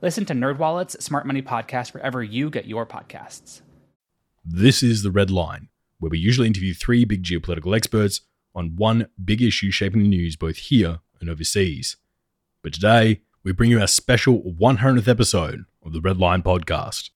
Listen to NerdWallet's Smart Money Podcast wherever you get your podcasts. This is The Red Line, where we usually interview three big geopolitical experts on one big issue shaping the news both here and overseas. But today, we bring you our special 100th episode of the Red Line podcast.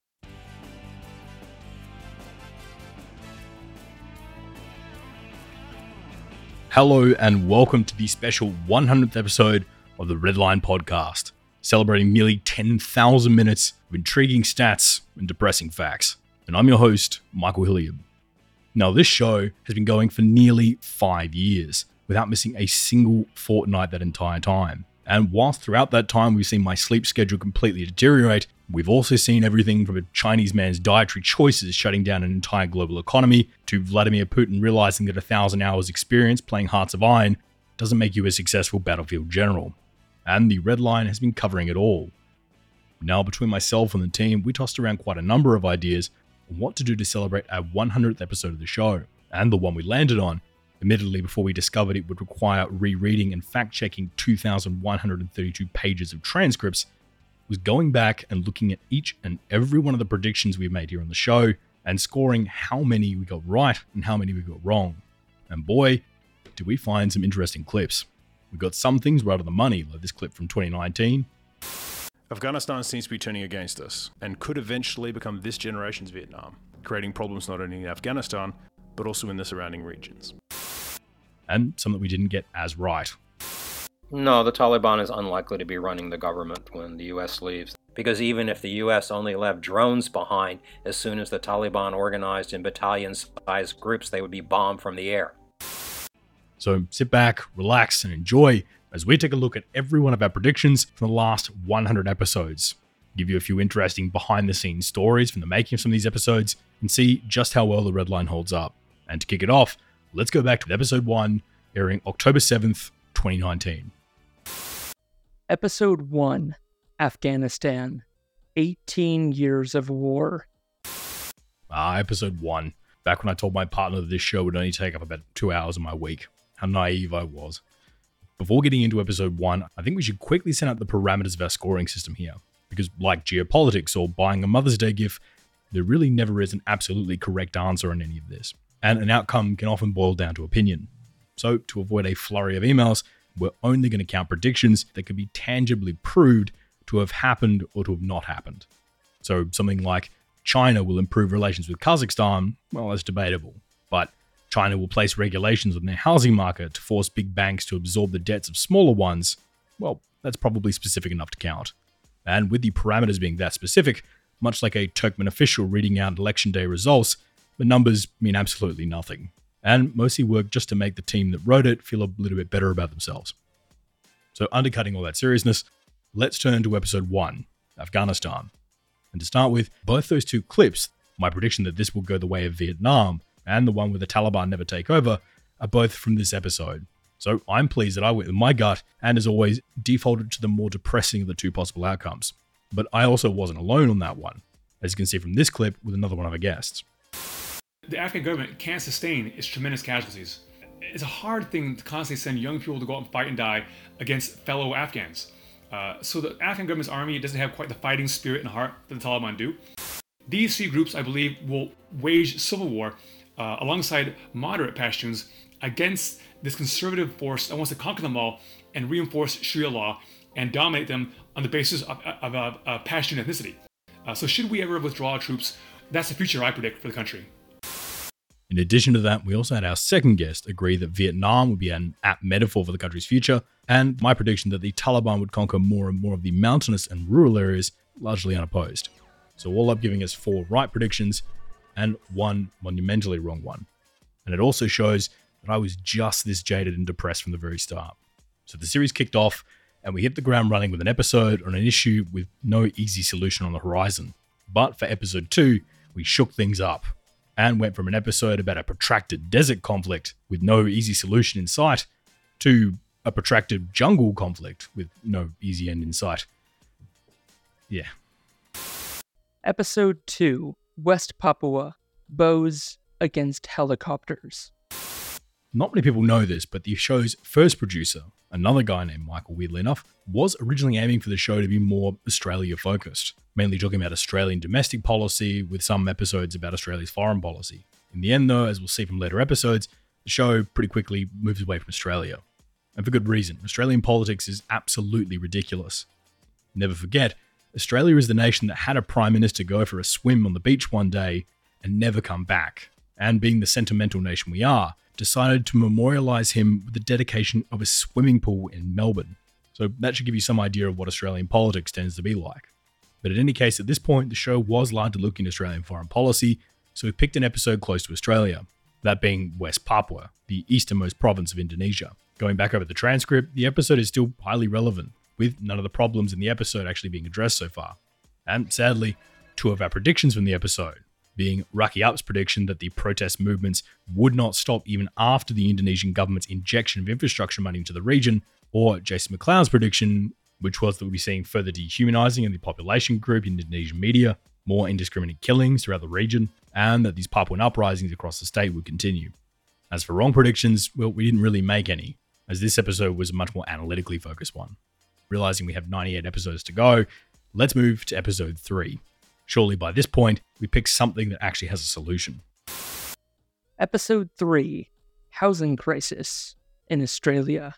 Hello, and welcome to the special 100th episode of the Red Line podcast, celebrating nearly 10,000 minutes of intriguing stats and depressing facts and I'm your host, Michael Hilliard. Now, this show has been going for nearly five years without missing a single fortnight that entire time. And whilst throughout that time we've seen my sleep schedule completely deteriorate, we've also seen everything from a Chinese man's dietary choices shutting down an entire global economy to Vladimir Putin realizing that a thousand hours experience playing Hearts of Iron doesn't make you a successful battlefield general. And the Red Line has been covering it all. Now, between myself and the team, we tossed around quite a number of ideas on what to do to celebrate our 100th episode of the show, and the one we landed on, admittedly before we discovered it would require rereading and fact checking 2,132 pages of transcripts, was going back and looking at each and every one of the predictions we've made here on the show and scoring how many we got right and how many we got wrong. And boy, did we find some interesting clips. We got some things right on the money, like this clip from 2019, Afghanistan seems to be turning against us and could eventually become this generation's Vietnam, creating problems not only in Afghanistan, but also in the surrounding regions. And some that we didn't get as right. No, the Taliban is unlikely to be running the government when the US leaves. Because even if the US only left drones behind, as soon as the Taliban organized in battalion sized groups, they would be bombed from the air. So sit back, relax, and enjoy as we take a look at every one of our predictions from the last 100 episodes. Give you a few interesting behind the scenes stories from the making of some of these episodes and see just how well the red line holds up. And to kick it off, let's go back to episode 1, airing October 7th, 2019. Episode 1 Afghanistan 18 Years of War. Ah, episode 1. Back when I told my partner that this show would only take up about two hours of my week. How naive I was. Before getting into episode one, I think we should quickly set out the parameters of our scoring system here. Because, like geopolitics or buying a Mother's Day gift, there really never is an absolutely correct answer on any of this. And an outcome can often boil down to opinion. So, to avoid a flurry of emails, we're only going to count predictions that can be tangibly proved to have happened or to have not happened. So, something like China will improve relations with Kazakhstan, well, that's debatable. But China will place regulations on their housing market to force big banks to absorb the debts of smaller ones, well, that's probably specific enough to count. And with the parameters being that specific, much like a Turkmen official reading out election day results, the numbers mean absolutely nothing, and mostly work just to make the team that wrote it feel a little bit better about themselves. So, undercutting all that seriousness, let's turn to episode 1 Afghanistan. And to start with, both those two clips, my prediction that this will go the way of Vietnam and the one where the Taliban never take over are both from this episode. So I'm pleased that I went with my gut and, as always, defaulted to the more depressing of the two possible outcomes. But I also wasn't alone on that one, as you can see from this clip with another one of our guests. The Afghan government can't sustain its tremendous casualties. It's a hard thing to constantly send young people to go out and fight and die against fellow Afghans. Uh, so the Afghan government's army doesn't have quite the fighting spirit and heart that the Taliban do. These three groups, I believe, will wage civil war uh, alongside moderate Pashtuns against this conservative force that wants to conquer them all and reinforce Sharia law and dominate them on the basis of, of, of, of Pashtun ethnicity. Uh, so, should we ever withdraw troops, that's the future I predict for the country. In addition to that, we also had our second guest agree that Vietnam would be an apt metaphor for the country's future, and my prediction that the Taliban would conquer more and more of the mountainous and rural areas largely unopposed. So, all up giving us four right predictions and one monumentally wrong one. And it also shows that I was just this jaded and depressed from the very start. So the series kicked off, and we hit the ground running with an episode on an issue with no easy solution on the horizon. But for episode 2, we shook things up and went from an episode about a protracted desert conflict with no easy solution in sight to a protracted jungle conflict with no easy end in sight. Yeah. Episode 2 West Papua Bows Against Helicopters. Not many people know this, but the show's first producer, another guy named Michael, weirdly enough, was originally aiming for the show to be more Australia focused, mainly talking about Australian domestic policy with some episodes about Australia's foreign policy. In the end, though, as we'll see from later episodes, the show pretty quickly moves away from Australia. And for good reason. Australian politics is absolutely ridiculous. Never forget, Australia is the nation that had a prime minister go for a swim on the beach one day and never come back. And being the sentimental nation we are, decided to memorialise him with the dedication of a swimming pool in Melbourne. So that should give you some idea of what Australian politics tends to be like. But in any case, at this point, the show was largely looking at Australian foreign policy, so we picked an episode close to Australia, that being West Papua, the easternmost province of Indonesia. Going back over the transcript, the episode is still highly relevant, with none of the problems in the episode actually being addressed so far. And sadly, two of our predictions from the episode, being Raki Ap's prediction that the protest movements would not stop even after the Indonesian government's injection of infrastructure money into the region, or Jason MacLeod's prediction, which was that we'll be seeing further dehumanizing of the population group in Indonesian media, more indiscriminate killings throughout the region, and that these Papuan uprisings across the state would continue. As for wrong predictions, well, we didn't really make any, as this episode was a much more analytically focused one. Realizing we have 98 episodes to go, let's move to episode 3. Surely by this point, we pick something that actually has a solution. Episode 3 Housing Crisis in Australia.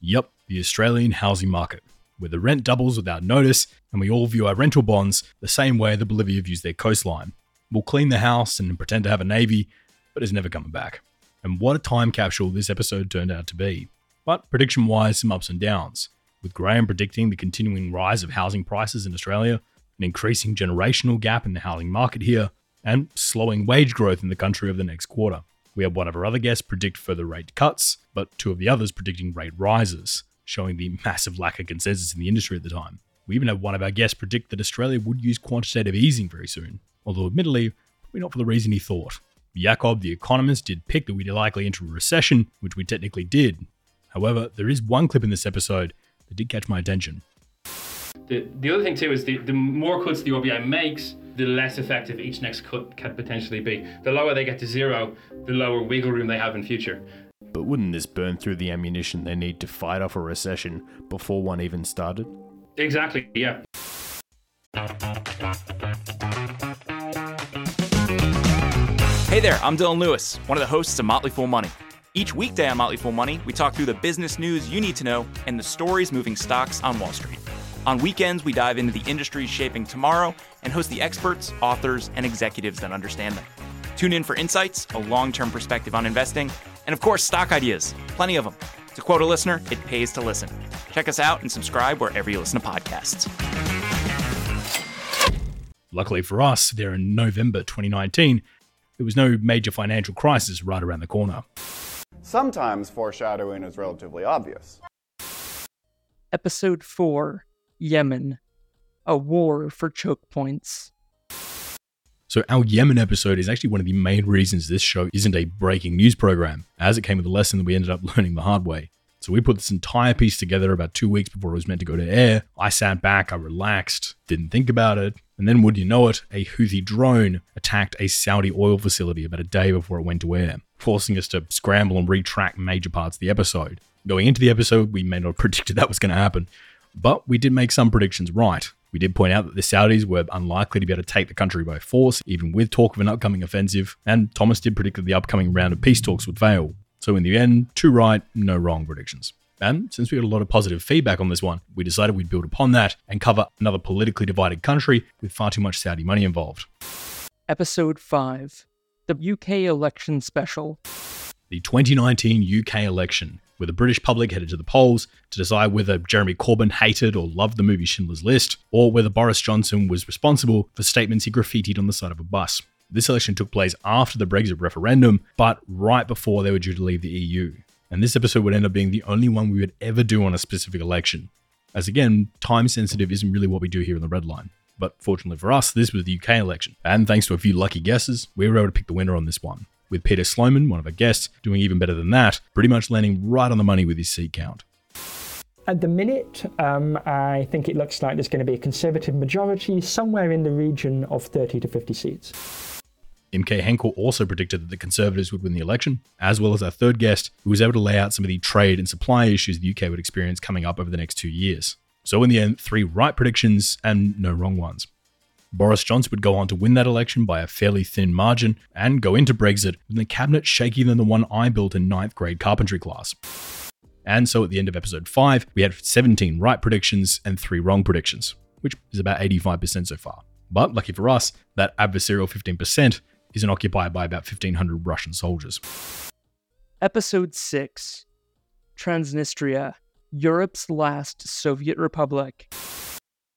Yep, the Australian housing market, where the rent doubles without notice, and we all view our rental bonds the same way the Bolivia views their coastline. We'll clean the house and pretend to have a navy, but it's never coming back. And what a time capsule this episode turned out to be. But prediction wise, some ups and downs, with Graham predicting the continuing rise of housing prices in Australia, an increasing generational gap in the housing market here, and slowing wage growth in the country over the next quarter. We have one of our other guests predict further rate cuts, but two of the others predicting rate rises, showing the massive lack of consensus in the industry at the time. We even have one of our guests predict that Australia would use quantitative easing very soon, although admittedly, probably not for the reason he thought. Jakob, the economist, did pick that we'd likely enter a recession, which we technically did. However, there is one clip in this episode that did catch my attention. The, the other thing too is the, the more cuts the RBA makes, the less effective each next cut can potentially be. The lower they get to zero, the lower wiggle room they have in future. But wouldn't this burn through the ammunition they need to fight off a recession before one even started? Exactly, yeah. Hey there, I'm Dylan Lewis, one of the hosts of Motley Fool Money. Each weekday on Motley Fool Money, we talk through the business news you need to know and the stories moving stocks on Wall Street. On weekends, we dive into the industries shaping tomorrow and host the experts, authors, and executives that understand them. Tune in for insights, a long term perspective on investing, and of course, stock ideas. Plenty of them. To quote a listener, it pays to listen. Check us out and subscribe wherever you listen to podcasts. Luckily for us, there in November 2019, there was no major financial crisis right around the corner. Sometimes foreshadowing is relatively obvious. Episode 4 Yemen A War for Choke Points. So, our Yemen episode is actually one of the main reasons this show isn't a breaking news program, as it came with a lesson that we ended up learning the hard way. So, we put this entire piece together about two weeks before it was meant to go to air. I sat back, I relaxed, didn't think about it, and then, would you know it, a Houthi drone attacked a Saudi oil facility about a day before it went to air, forcing us to scramble and retrack major parts of the episode. Going into the episode, we may not have predicted that was going to happen, but we did make some predictions right. We did point out that the Saudis were unlikely to be able to take the country by force, even with talk of an upcoming offensive, and Thomas did predict that the upcoming round of peace talks would fail. So, in the end, two right, no wrong predictions. And since we got a lot of positive feedback on this one, we decided we'd build upon that and cover another politically divided country with far too much Saudi money involved. Episode 5 The UK Election Special. The 2019 UK election, where the British public headed to the polls to decide whether Jeremy Corbyn hated or loved the movie Schindler's List, or whether Boris Johnson was responsible for statements he graffitied on the side of a bus. This election took place after the Brexit referendum, but right before they were due to leave the EU. And this episode would end up being the only one we would ever do on a specific election. As again, time sensitive isn't really what we do here in the red line. But fortunately for us, this was the UK election. And thanks to a few lucky guesses, we were able to pick the winner on this one. With Peter Sloman, one of our guests, doing even better than that, pretty much landing right on the money with his seat count. At the minute, um, I think it looks like there's going to be a Conservative majority somewhere in the region of 30 to 50 seats. MK Henkel also predicted that the Conservatives would win the election, as well as our third guest, who was able to lay out some of the trade and supply issues the UK would experience coming up over the next two years. So, in the end, three right predictions and no wrong ones. Boris Johnson would go on to win that election by a fairly thin margin and go into Brexit with a cabinet shakier than the one I built in ninth grade carpentry class. And so at the end of episode 5, we had 17 right predictions and 3 wrong predictions, which is about 85% so far. But lucky for us, that adversarial 15% isn't occupied by about 1,500 Russian soldiers. Episode 6 Transnistria, Europe's last Soviet republic.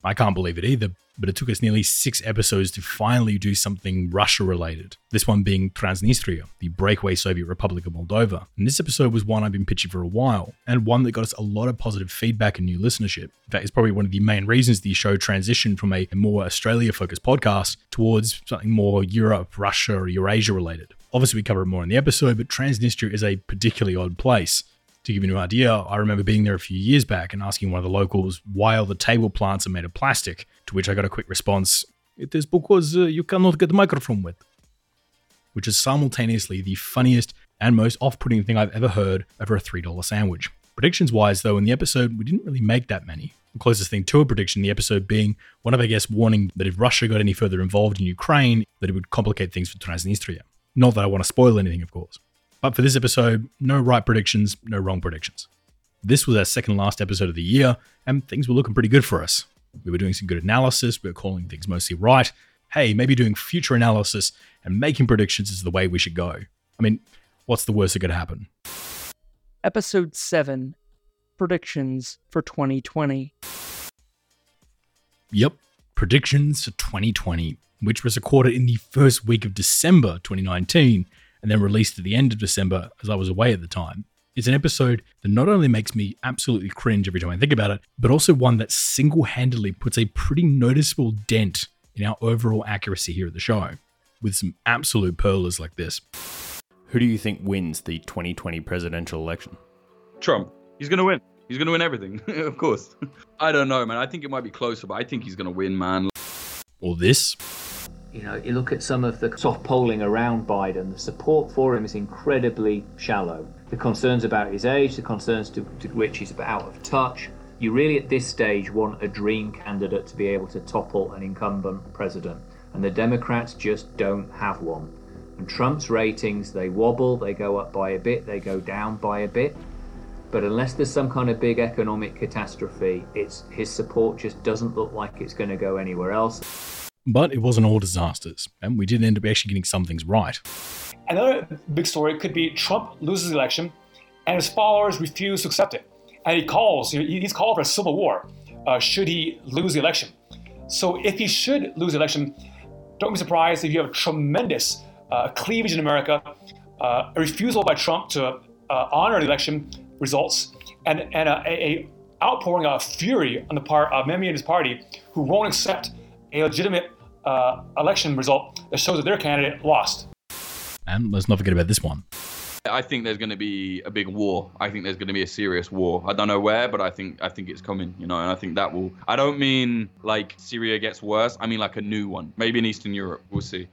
I can't believe it either, but it took us nearly six episodes to finally do something Russia related. This one being Transnistria, the breakaway Soviet Republic of Moldova. And this episode was one I've been pitching for a while, and one that got us a lot of positive feedback and new listenership. In fact, it's probably one of the main reasons the show transitioned from a more Australia focused podcast towards something more Europe, Russia, or Eurasia related. Obviously, we cover it more in the episode, but Transnistria is a particularly odd place. To give you an idea, I remember being there a few years back and asking one of the locals why all the table plants are made of plastic, to which I got a quick response It is because uh, you cannot get the microphone wet. Which is simultaneously the funniest and most off putting thing I've ever heard over a $3 sandwich. Predictions wise, though, in the episode, we didn't really make that many. The closest thing to a prediction in the episode being one of our guests warning that if Russia got any further involved in Ukraine, that it would complicate things for Transnistria. Not that I want to spoil anything, of course. But for this episode, no right predictions, no wrong predictions. This was our second last episode of the year, and things were looking pretty good for us. We were doing some good analysis, we were calling things mostly right. Hey, maybe doing future analysis and making predictions is the way we should go. I mean, what's the worst that could happen? Episode 7 Predictions for 2020. Yep, predictions for 2020, which was recorded in the first week of December 2019 and then released at the end of December as I was away at the time. It's an episode that not only makes me absolutely cringe every time I think about it, but also one that single handedly puts a pretty noticeable dent in our overall accuracy here at the show, with some absolute pearlers like this. Who do you think wins the 2020 presidential election? Trump. He's going to win. He's going to win everything, of course. I don't know, man. I think it might be closer, but I think he's going to win, man. Or this. You know, you look at some of the soft polling around Biden, the support for him is incredibly shallow. The concerns about his age, the concerns to, to which he's out of touch. You really, at this stage, want a dream candidate to be able to topple an incumbent president. And the Democrats just don't have one. And Trump's ratings, they wobble, they go up by a bit, they go down by a bit. But unless there's some kind of big economic catastrophe, it's his support just doesn't look like it's going to go anywhere else. But it wasn't all disasters, and we did end up actually getting some things right. Another big story could be Trump loses the election, and his followers refuse to accept it. And he calls, he's called for a civil war uh, should he lose the election. So if he should lose the election, don't be surprised if you have a tremendous uh, cleavage in America, uh, a refusal by Trump to uh, honor the election results, and, and a, a outpouring of fury on the part of many in his party who won't accept a legitimate uh, election result that shows that their candidate lost. And let's not forget about this one. I think there's going to be a big war. I think there's going to be a serious war. I don't know where, but I think I think it's coming. You know, and I think that will. I don't mean like Syria gets worse. I mean like a new one, maybe in Eastern Europe. We'll see.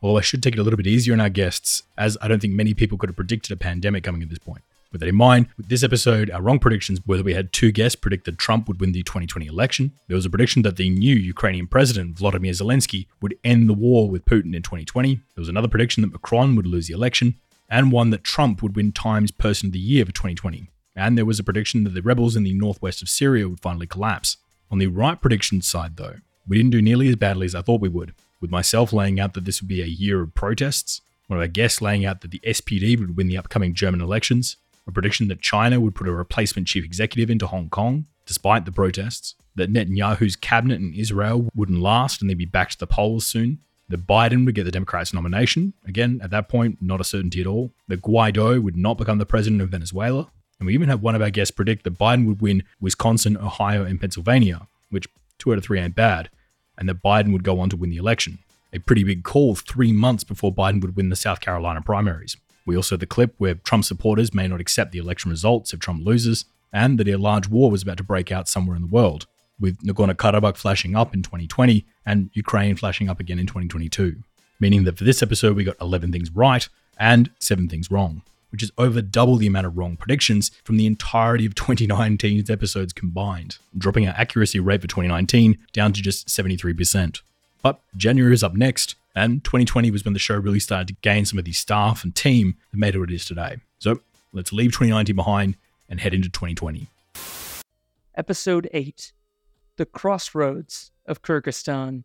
Well, I should take it a little bit easier on our guests, as I don't think many people could have predicted a pandemic coming at this point. With that in mind, with this episode, our wrong predictions were that we had two guests predict that Trump would win the 2020 election. There was a prediction that the new Ukrainian president, Volodymyr Zelensky, would end the war with Putin in 2020. There was another prediction that Macron would lose the election, and one that Trump would win Times Person of the Year for 2020. And there was a prediction that the rebels in the northwest of Syria would finally collapse. On the right prediction side, though, we didn't do nearly as badly as I thought we would, with myself laying out that this would be a year of protests, one of our guests laying out that the SPD would win the upcoming German elections, a prediction that China would put a replacement chief executive into Hong Kong, despite the protests, that Netanyahu's cabinet in Israel wouldn't last and they'd be back to the polls soon, that Biden would get the Democrats' nomination. Again, at that point, not a certainty at all. That Guaido would not become the president of Venezuela. And we even had one of our guests predict that Biden would win Wisconsin, Ohio, and Pennsylvania, which two out of three ain't bad, and that Biden would go on to win the election. A pretty big call three months before Biden would win the South Carolina primaries. We also had the clip where Trump supporters may not accept the election results if Trump loses, and that a large war was about to break out somewhere in the world, with Nagorno Karabakh flashing up in 2020 and Ukraine flashing up again in 2022. Meaning that for this episode, we got 11 things right and 7 things wrong, which is over double the amount of wrong predictions from the entirety of 2019's episodes combined, dropping our accuracy rate for 2019 down to just 73%. But January is up next, and 2020 was when the show really started to gain some of the staff and team that made it what it is today. So let's leave 2019 behind and head into 2020. Episode 8 The Crossroads of Kyrgyzstan.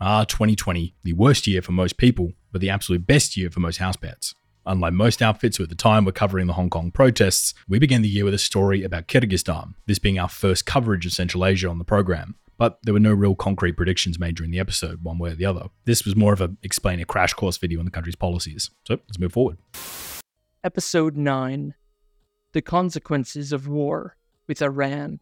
Ah, 2020, the worst year for most people, but the absolute best year for most house pets. Unlike most outfits who at the time were covering the Hong Kong protests, we began the year with a story about Kyrgyzstan, this being our first coverage of Central Asia on the program. But there were no real concrete predictions made during the episode, one way or the other. This was more of a explain a crash course video on the country's policies. So let's move forward. Episode 9 The Consequences of War with Iran.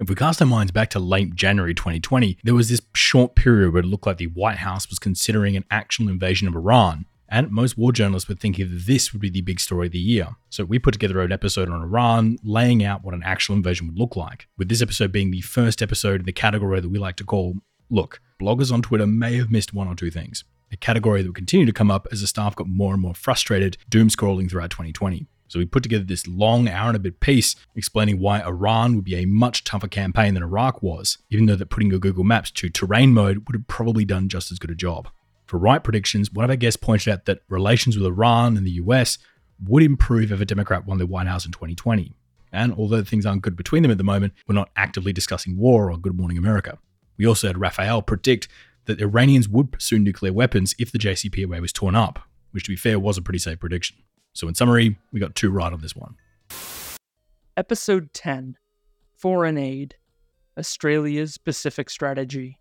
If we cast our minds back to late January 2020, there was this short period where it looked like the White House was considering an actual invasion of Iran, and most war journalists were thinking that this would be the big story of the year. So we put together an episode on Iran, laying out what an actual invasion would look like. With this episode being the first episode in the category that we like to call Look, bloggers on Twitter may have missed one or two things. A category that would continue to come up as the staff got more and more frustrated, doom scrolling throughout 2020. So we put together this long hour and a bit piece explaining why Iran would be a much tougher campaign than Iraq was, even though that putting your Google Maps to terrain mode would have probably done just as good a job. For right predictions, one of our guests pointed out that relations with Iran and the US would improve if a Democrat won the White House in 2020. And although things aren't good between them at the moment, we're not actively discussing war or Good Morning America. We also had Raphael predict that Iranians would pursue nuclear weapons if the JCPOA was torn up, which to be fair was a pretty safe prediction. So in summary, we got two right on this one. Episode 10 Foreign Aid Australia's Pacific Strategy.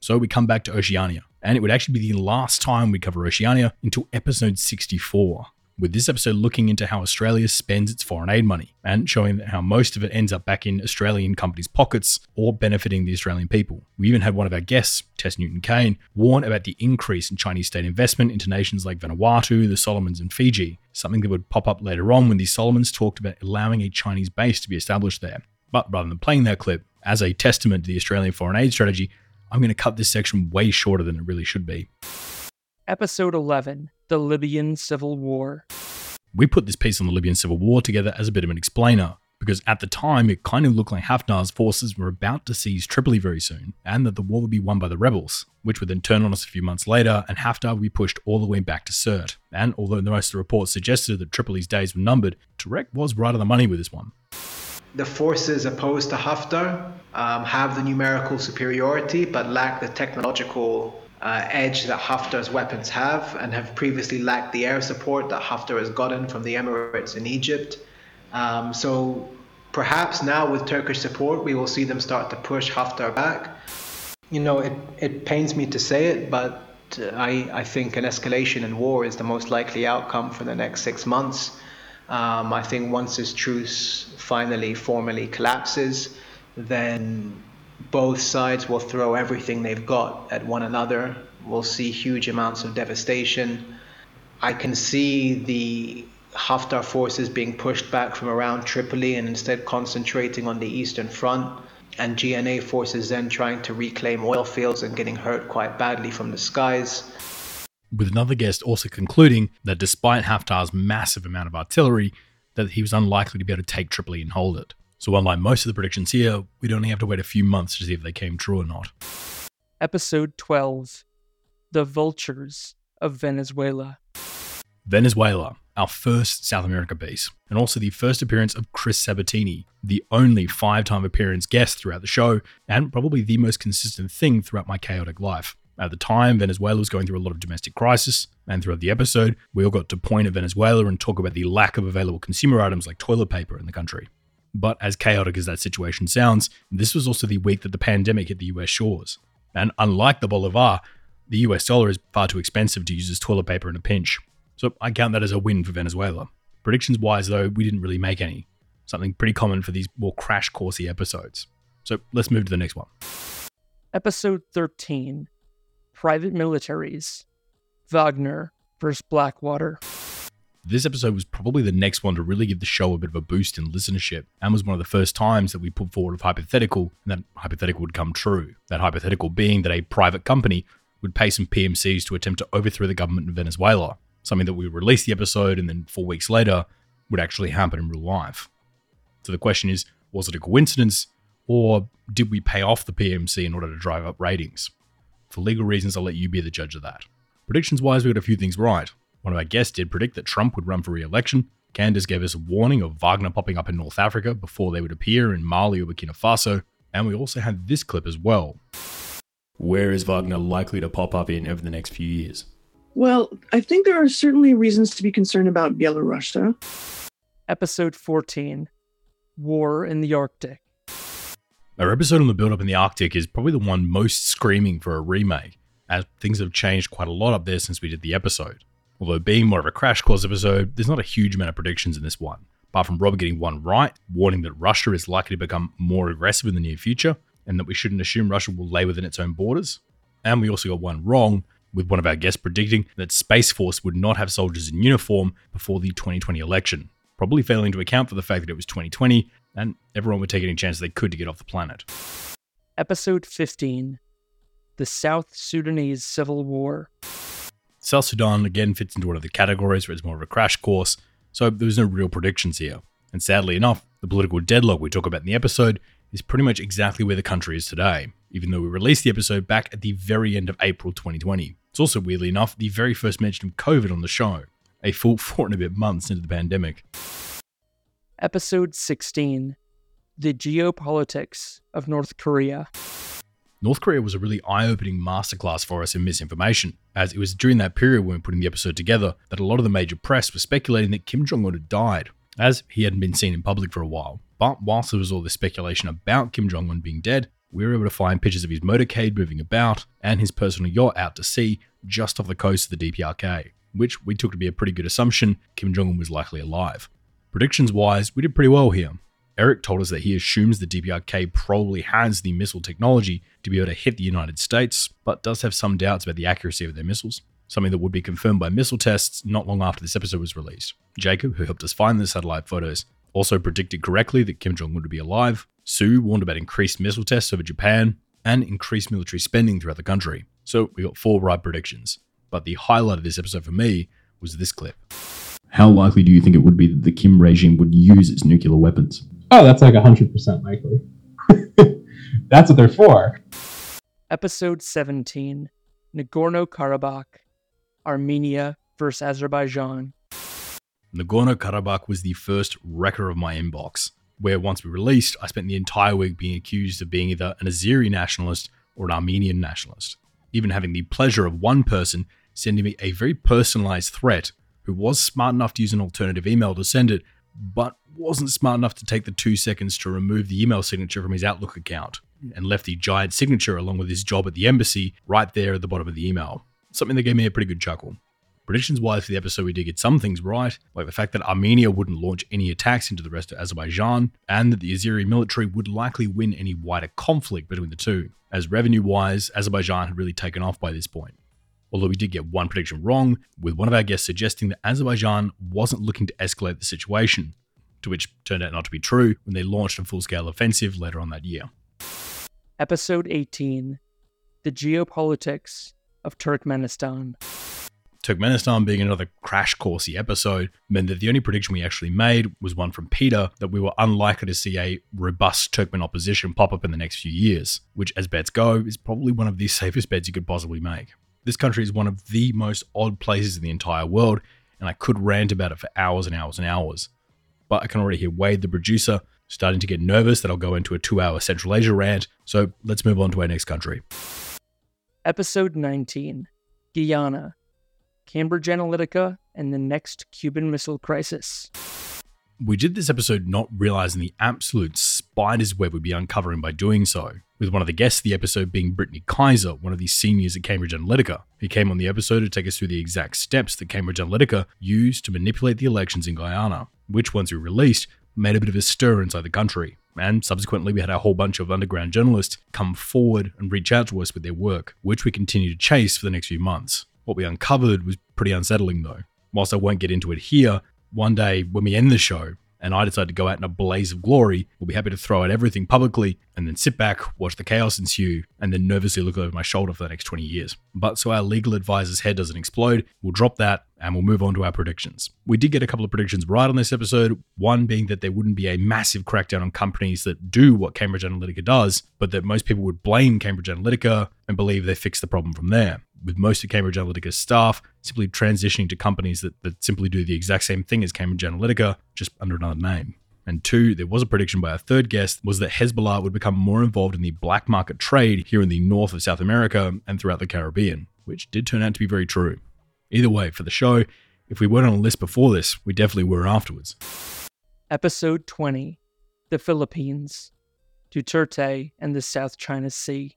So we come back to Oceania, and it would actually be the last time we cover Oceania until episode 64. With this episode looking into how Australia spends its foreign aid money and showing how most of it ends up back in Australian companies' pockets or benefiting the Australian people. We even had one of our guests, Tess Newton Cain, warn about the increase in Chinese state investment into nations like Vanuatu, the Solomons, and Fiji, something that would pop up later on when the Solomons talked about allowing a Chinese base to be established there. But rather than playing that clip as a testament to the Australian foreign aid strategy, I'm going to cut this section way shorter than it really should be. Episode 11 The Libyan Civil War. We put this piece on the Libyan civil war together as a bit of an explainer, because at the time it kind of looked like Haftar's forces were about to seize Tripoli very soon, and that the war would be won by the rebels, which would then turn on us a few months later, and Haftar would be pushed all the way back to Sirte. And although most of the reports suggested that Tripoli's days were numbered, Tarek was right on the money with this one. The forces opposed to Haftar um, have the numerical superiority but lack the technological uh, edge that Haftar's weapons have and have previously lacked the air support that Haftar has gotten from the Emirates in Egypt. Um, so perhaps now with Turkish support, we will see them start to push Haftar back. You know, it, it pains me to say it, but I, I think an escalation in war is the most likely outcome for the next six months. Um, I think once this truce finally formally collapses, then both sides will throw everything they've got at one another. We'll see huge amounts of devastation. I can see the Haftar forces being pushed back from around Tripoli and instead concentrating on the eastern front, and GNA forces then trying to reclaim oil fields and getting hurt quite badly from the skies. With another guest also concluding that despite Haftar's massive amount of artillery, that he was unlikely to be able to take Tripoli and hold it. So, unlike most of the predictions here, we'd only have to wait a few months to see if they came true or not. Episode 12 The Vultures of Venezuela. Venezuela, our first South America base, and also the first appearance of Chris Sabatini, the only five time appearance guest throughout the show, and probably the most consistent thing throughout my chaotic life. At the time, Venezuela was going through a lot of domestic crisis, and throughout the episode, we all got to point at Venezuela and talk about the lack of available consumer items like toilet paper in the country. But as chaotic as that situation sounds, this was also the week that the pandemic hit the US shores. And unlike the Bolivar, the US dollar is far too expensive to use as toilet paper in a pinch. So I count that as a win for Venezuela. Predictions wise, though, we didn't really make any. Something pretty common for these more crash coursey episodes. So let's move to the next one. Episode 13 Private Militaries Wagner versus Blackwater. This episode was probably the next one to really give the show a bit of a boost in listenership and was one of the first times that we put forward a hypothetical and that hypothetical would come true. That hypothetical being that a private company would pay some PMCs to attempt to overthrow the government in Venezuela, something that we released the episode and then four weeks later would actually happen in real life. So the question is was it a coincidence or did we pay off the PMC in order to drive up ratings? For legal reasons, I'll let you be the judge of that. Predictions wise, we got a few things right. One of our guests did predict that Trump would run for re election. Candace gave us a warning of Wagner popping up in North Africa before they would appear in Mali or Burkina Faso. And we also had this clip as well. Where is Wagner likely to pop up in over the next few years? Well, I think there are certainly reasons to be concerned about Belarus. Episode 14 War in the Arctic. Our episode on the build up in the Arctic is probably the one most screaming for a remake, as things have changed quite a lot up there since we did the episode. Although being more of a crash course episode, there's not a huge amount of predictions in this one, apart from Robert getting one right, warning that Russia is likely to become more aggressive in the near future, and that we shouldn't assume Russia will lay within its own borders. And we also got one wrong, with one of our guests predicting that Space Force would not have soldiers in uniform before the 2020 election, probably failing to account for the fact that it was 2020 and everyone would take any chance they could to get off the planet. Episode 15 The South Sudanese Civil War. South Sudan again fits into one of the categories where it's more of a crash course, so there's no real predictions here. And sadly enough, the political deadlock we talk about in the episode is pretty much exactly where the country is today, even though we released the episode back at the very end of April 2020. It's also, weirdly enough, the very first mention of COVID on the show, a full four and a bit months into the pandemic. Episode 16 The Geopolitics of North Korea. North Korea was a really eye opening masterclass for us in misinformation, as it was during that period when we were putting the episode together that a lot of the major press was speculating that Kim Jong un had died, as he hadn't been seen in public for a while. But whilst there was all this speculation about Kim Jong un being dead, we were able to find pictures of his motorcade moving about and his personal yacht out to sea just off the coast of the DPRK, which we took to be a pretty good assumption Kim Jong un was likely alive. Predictions wise, we did pretty well here. Eric told us that he assumes the DPRK probably has the missile technology to be able to hit the United States, but does have some doubts about the accuracy of their missiles, something that would be confirmed by missile tests not long after this episode was released. Jacob, who helped us find the satellite photos, also predicted correctly that Kim Jong un would be alive. Sue warned about increased missile tests over Japan and increased military spending throughout the country. So we got four right predictions. But the highlight of this episode for me was this clip. How likely do you think it would be that the Kim regime would use its nuclear weapons? Oh, that's like 100% likely. that's what they're for. Episode 17 Nagorno Karabakh, Armenia versus Azerbaijan. Nagorno Karabakh was the first wrecker of my inbox, where once we released, I spent the entire week being accused of being either an Azeri nationalist or an Armenian nationalist, even having the pleasure of one person sending me a very personalized threat who was smart enough to use an alternative email to send it, but wasn't smart enough to take the two seconds to remove the email signature from his Outlook account hmm. and left the giant signature along with his job at the embassy right there at the bottom of the email. Something that gave me a pretty good chuckle. Predictions wise for the episode, we did get some things right, like the fact that Armenia wouldn't launch any attacks into the rest of Azerbaijan, and that the Azeri military would likely win any wider conflict between the two, as revenue wise, Azerbaijan had really taken off by this point. Although we did get one prediction wrong, with one of our guests suggesting that Azerbaijan wasn't looking to escalate the situation, to which turned out not to be true when they launched a full scale offensive later on that year. Episode 18 The Geopolitics of Turkmenistan. Turkmenistan being another crash coursey episode meant that the only prediction we actually made was one from Peter that we were unlikely to see a robust Turkmen opposition pop up in the next few years, which, as bets go, is probably one of the safest bets you could possibly make. This country is one of the most odd places in the entire world, and I could rant about it for hours and hours and hours. But I can already hear Wade, the producer, starting to get nervous that I'll go into a two hour Central Asia rant, so let's move on to our next country. Episode 19 Guyana, Cambridge Analytica, and the next Cuban Missile Crisis. We did this episode not realizing the absolute spider's web we'd be uncovering by doing so, with one of the guests of the episode being Brittany Kaiser, one of the seniors at Cambridge Analytica, who came on the episode to take us through the exact steps that Cambridge Analytica used to manipulate the elections in Guyana, which once we released made a bit of a stir inside the country. And subsequently, we had a whole bunch of underground journalists come forward and reach out to us with their work, which we continue to chase for the next few months. What we uncovered was pretty unsettling, though. Whilst I won't get into it here, one day when we end the show, and I decide to go out in a blaze of glory, we'll be happy to throw out everything publicly and then sit back, watch the chaos ensue, and then nervously look over my shoulder for the next 20 years. But so our legal advisor's head doesn't explode, we'll drop that and we'll move on to our predictions. We did get a couple of predictions right on this episode, one being that there wouldn't be a massive crackdown on companies that do what Cambridge Analytica does, but that most people would blame Cambridge Analytica and believe they fixed the problem from there with most of Cambridge Analytica's staff simply transitioning to companies that, that simply do the exact same thing as Cambridge Analytica, just under another name. And two, there was a prediction by our third guest was that Hezbollah would become more involved in the black market trade here in the north of South America and throughout the Caribbean, which did turn out to be very true. Either way, for the show, if we weren't on a list before this, we definitely were afterwards. Episode 20 The Philippines, Duterte and the South China Sea.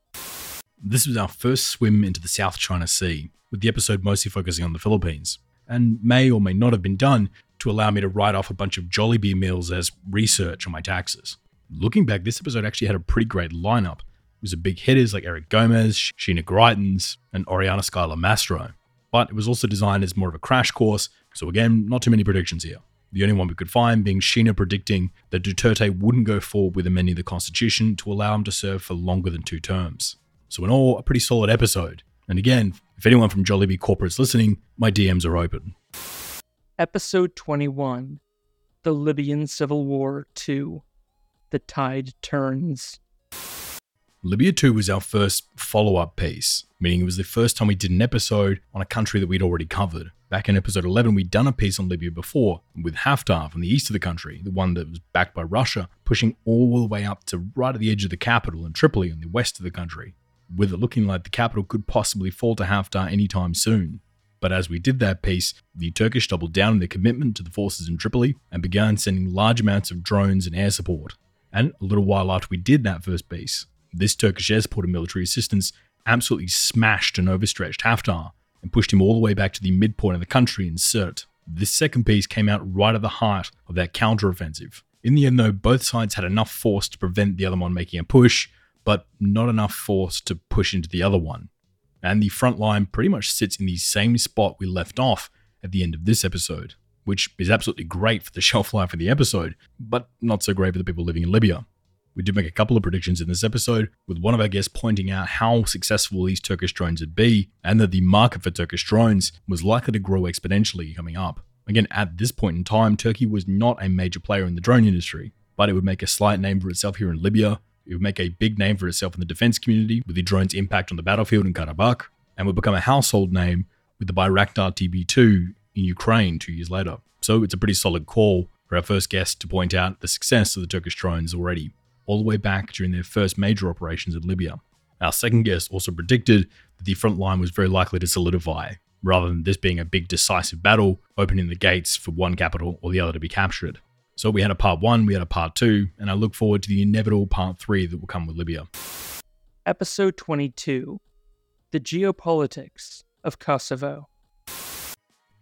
This was our first swim into the South China Sea, with the episode mostly focusing on the Philippines, and may or may not have been done to allow me to write off a bunch of Jollibee meals as research on my taxes. Looking back, this episode actually had a pretty great lineup. It was a big hitters like Eric Gomez, Sheena Greitens, and Oriana Skylar Mastro. But it was also designed as more of a crash course, so again, not too many predictions here. The only one we could find being Sheena predicting that Duterte wouldn't go forward with amending the Constitution to allow him to serve for longer than two terms. So, in all, a pretty solid episode. And again, if anyone from Jollibee Corporate's is listening, my DMs are open. Episode 21 The Libyan Civil War 2 The Tide Turns. Libya 2 was our first follow up piece, meaning it was the first time we did an episode on a country that we'd already covered. Back in episode 11, we'd done a piece on Libya before, with Haftar from the east of the country, the one that was backed by Russia, pushing all the way up to right at the edge of the capital in Tripoli in the west of the country, with it looking like the capital could possibly fall to Haftar anytime soon. But as we did that piece, the Turkish doubled down on their commitment to the forces in Tripoli and began sending large amounts of drones and air support. And a little while after we did that first piece, this Turkish air support and military assistance absolutely smashed and overstretched Haftar and pushed him all the way back to the midpoint of the country in Sirte. This second piece came out right at the heart of that counteroffensive. In the end, though, both sides had enough force to prevent the other one making a push, but not enough force to push into the other one. And the front line pretty much sits in the same spot we left off at the end of this episode, which is absolutely great for the shelf life of the episode, but not so great for the people living in Libya. We did make a couple of predictions in this episode, with one of our guests pointing out how successful these Turkish drones would be, and that the market for Turkish drones was likely to grow exponentially coming up. Again, at this point in time, Turkey was not a major player in the drone industry, but it would make a slight name for itself here in Libya. It would make a big name for itself in the defense community with the drone's impact on the battlefield in Karabakh, and would become a household name with the Bayraktar TB2 in Ukraine two years later. So it's a pretty solid call for our first guest to point out the success of the Turkish drones already all the way back during their first major operations in Libya. Our second guest also predicted that the front line was very likely to solidify, rather than this being a big decisive battle, opening the gates for one capital or the other to be captured. So we had a part one, we had a part two, and I look forward to the inevitable part three that will come with Libya. Episode 22 The Geopolitics of Kosovo.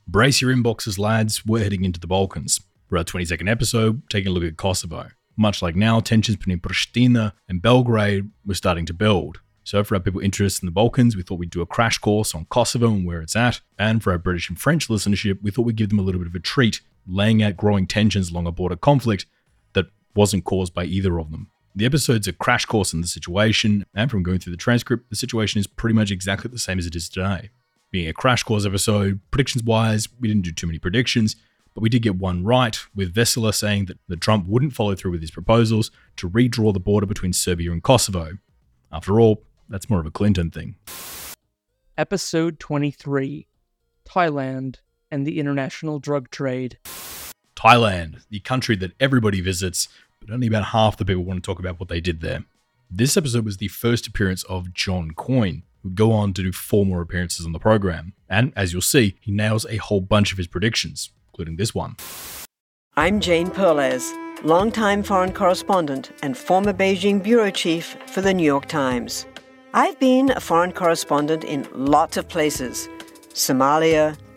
Brace your inboxes, lads. We're heading into the Balkans. For our 22nd episode, taking a look at Kosovo. Much like now, tensions between Pristina and Belgrade were starting to build. So, for our people interested in the Balkans, we thought we'd do a crash course on Kosovo and where it's at. And for our British and French listenership, we thought we'd give them a little bit of a treat, laying out growing tensions along a border conflict that wasn't caused by either of them. The episode's a crash course in the situation, and from going through the transcript, the situation is pretty much exactly the same as it is today. Being a crash course episode, predictions wise, we didn't do too many predictions, but we did get one right, with Vesela saying that, that Trump wouldn't follow through with his proposals to redraw the border between Serbia and Kosovo. After all, that's more of a Clinton thing. Episode 23 Thailand and the International Drug Trade. Thailand, the country that everybody visits, but only about half the people want to talk about what they did there. This episode was the first appearance of John Coyne, who would go on to do four more appearances on the program. And as you'll see, he nails a whole bunch of his predictions, including this one. I'm Jane Perlez, longtime foreign correspondent and former Beijing bureau chief for the New York Times. I've been a foreign correspondent in lots of places Somalia,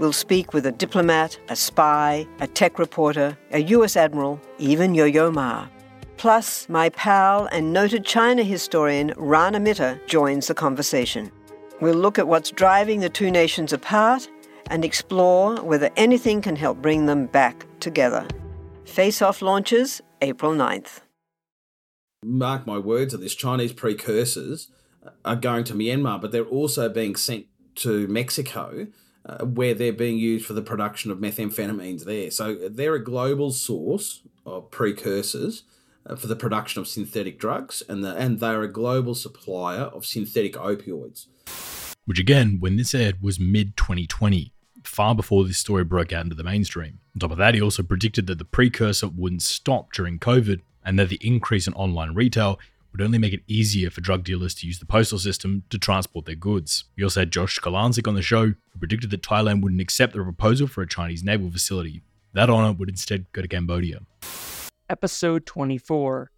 We'll speak with a diplomat, a spy, a tech reporter, a US admiral, even Yo Yo Ma. Plus, my pal and noted China historian Rana Mitter joins the conversation. We'll look at what's driving the two nations apart and explore whether anything can help bring them back together. Face Off launches April 9th. Mark my words of this, Chinese precursors are going to Myanmar, but they're also being sent to Mexico, uh, where they're being used for the production of methamphetamines there. So they're a global source of precursors uh, for the production of synthetic drugs, and, the, and they're a global supplier of synthetic opioids which again, when this aired, was mid 2020, far before this story broke out into the mainstream. On top of that, he also predicted that the precursor wouldn't stop during COVID and that the increase in online retail would only make it easier for drug dealers to use the postal system to transport their goods. We also had Josh Kurlantzick on the show, who predicted that Thailand wouldn't accept the proposal for a Chinese naval facility. That honor would instead go to Cambodia. Episode 24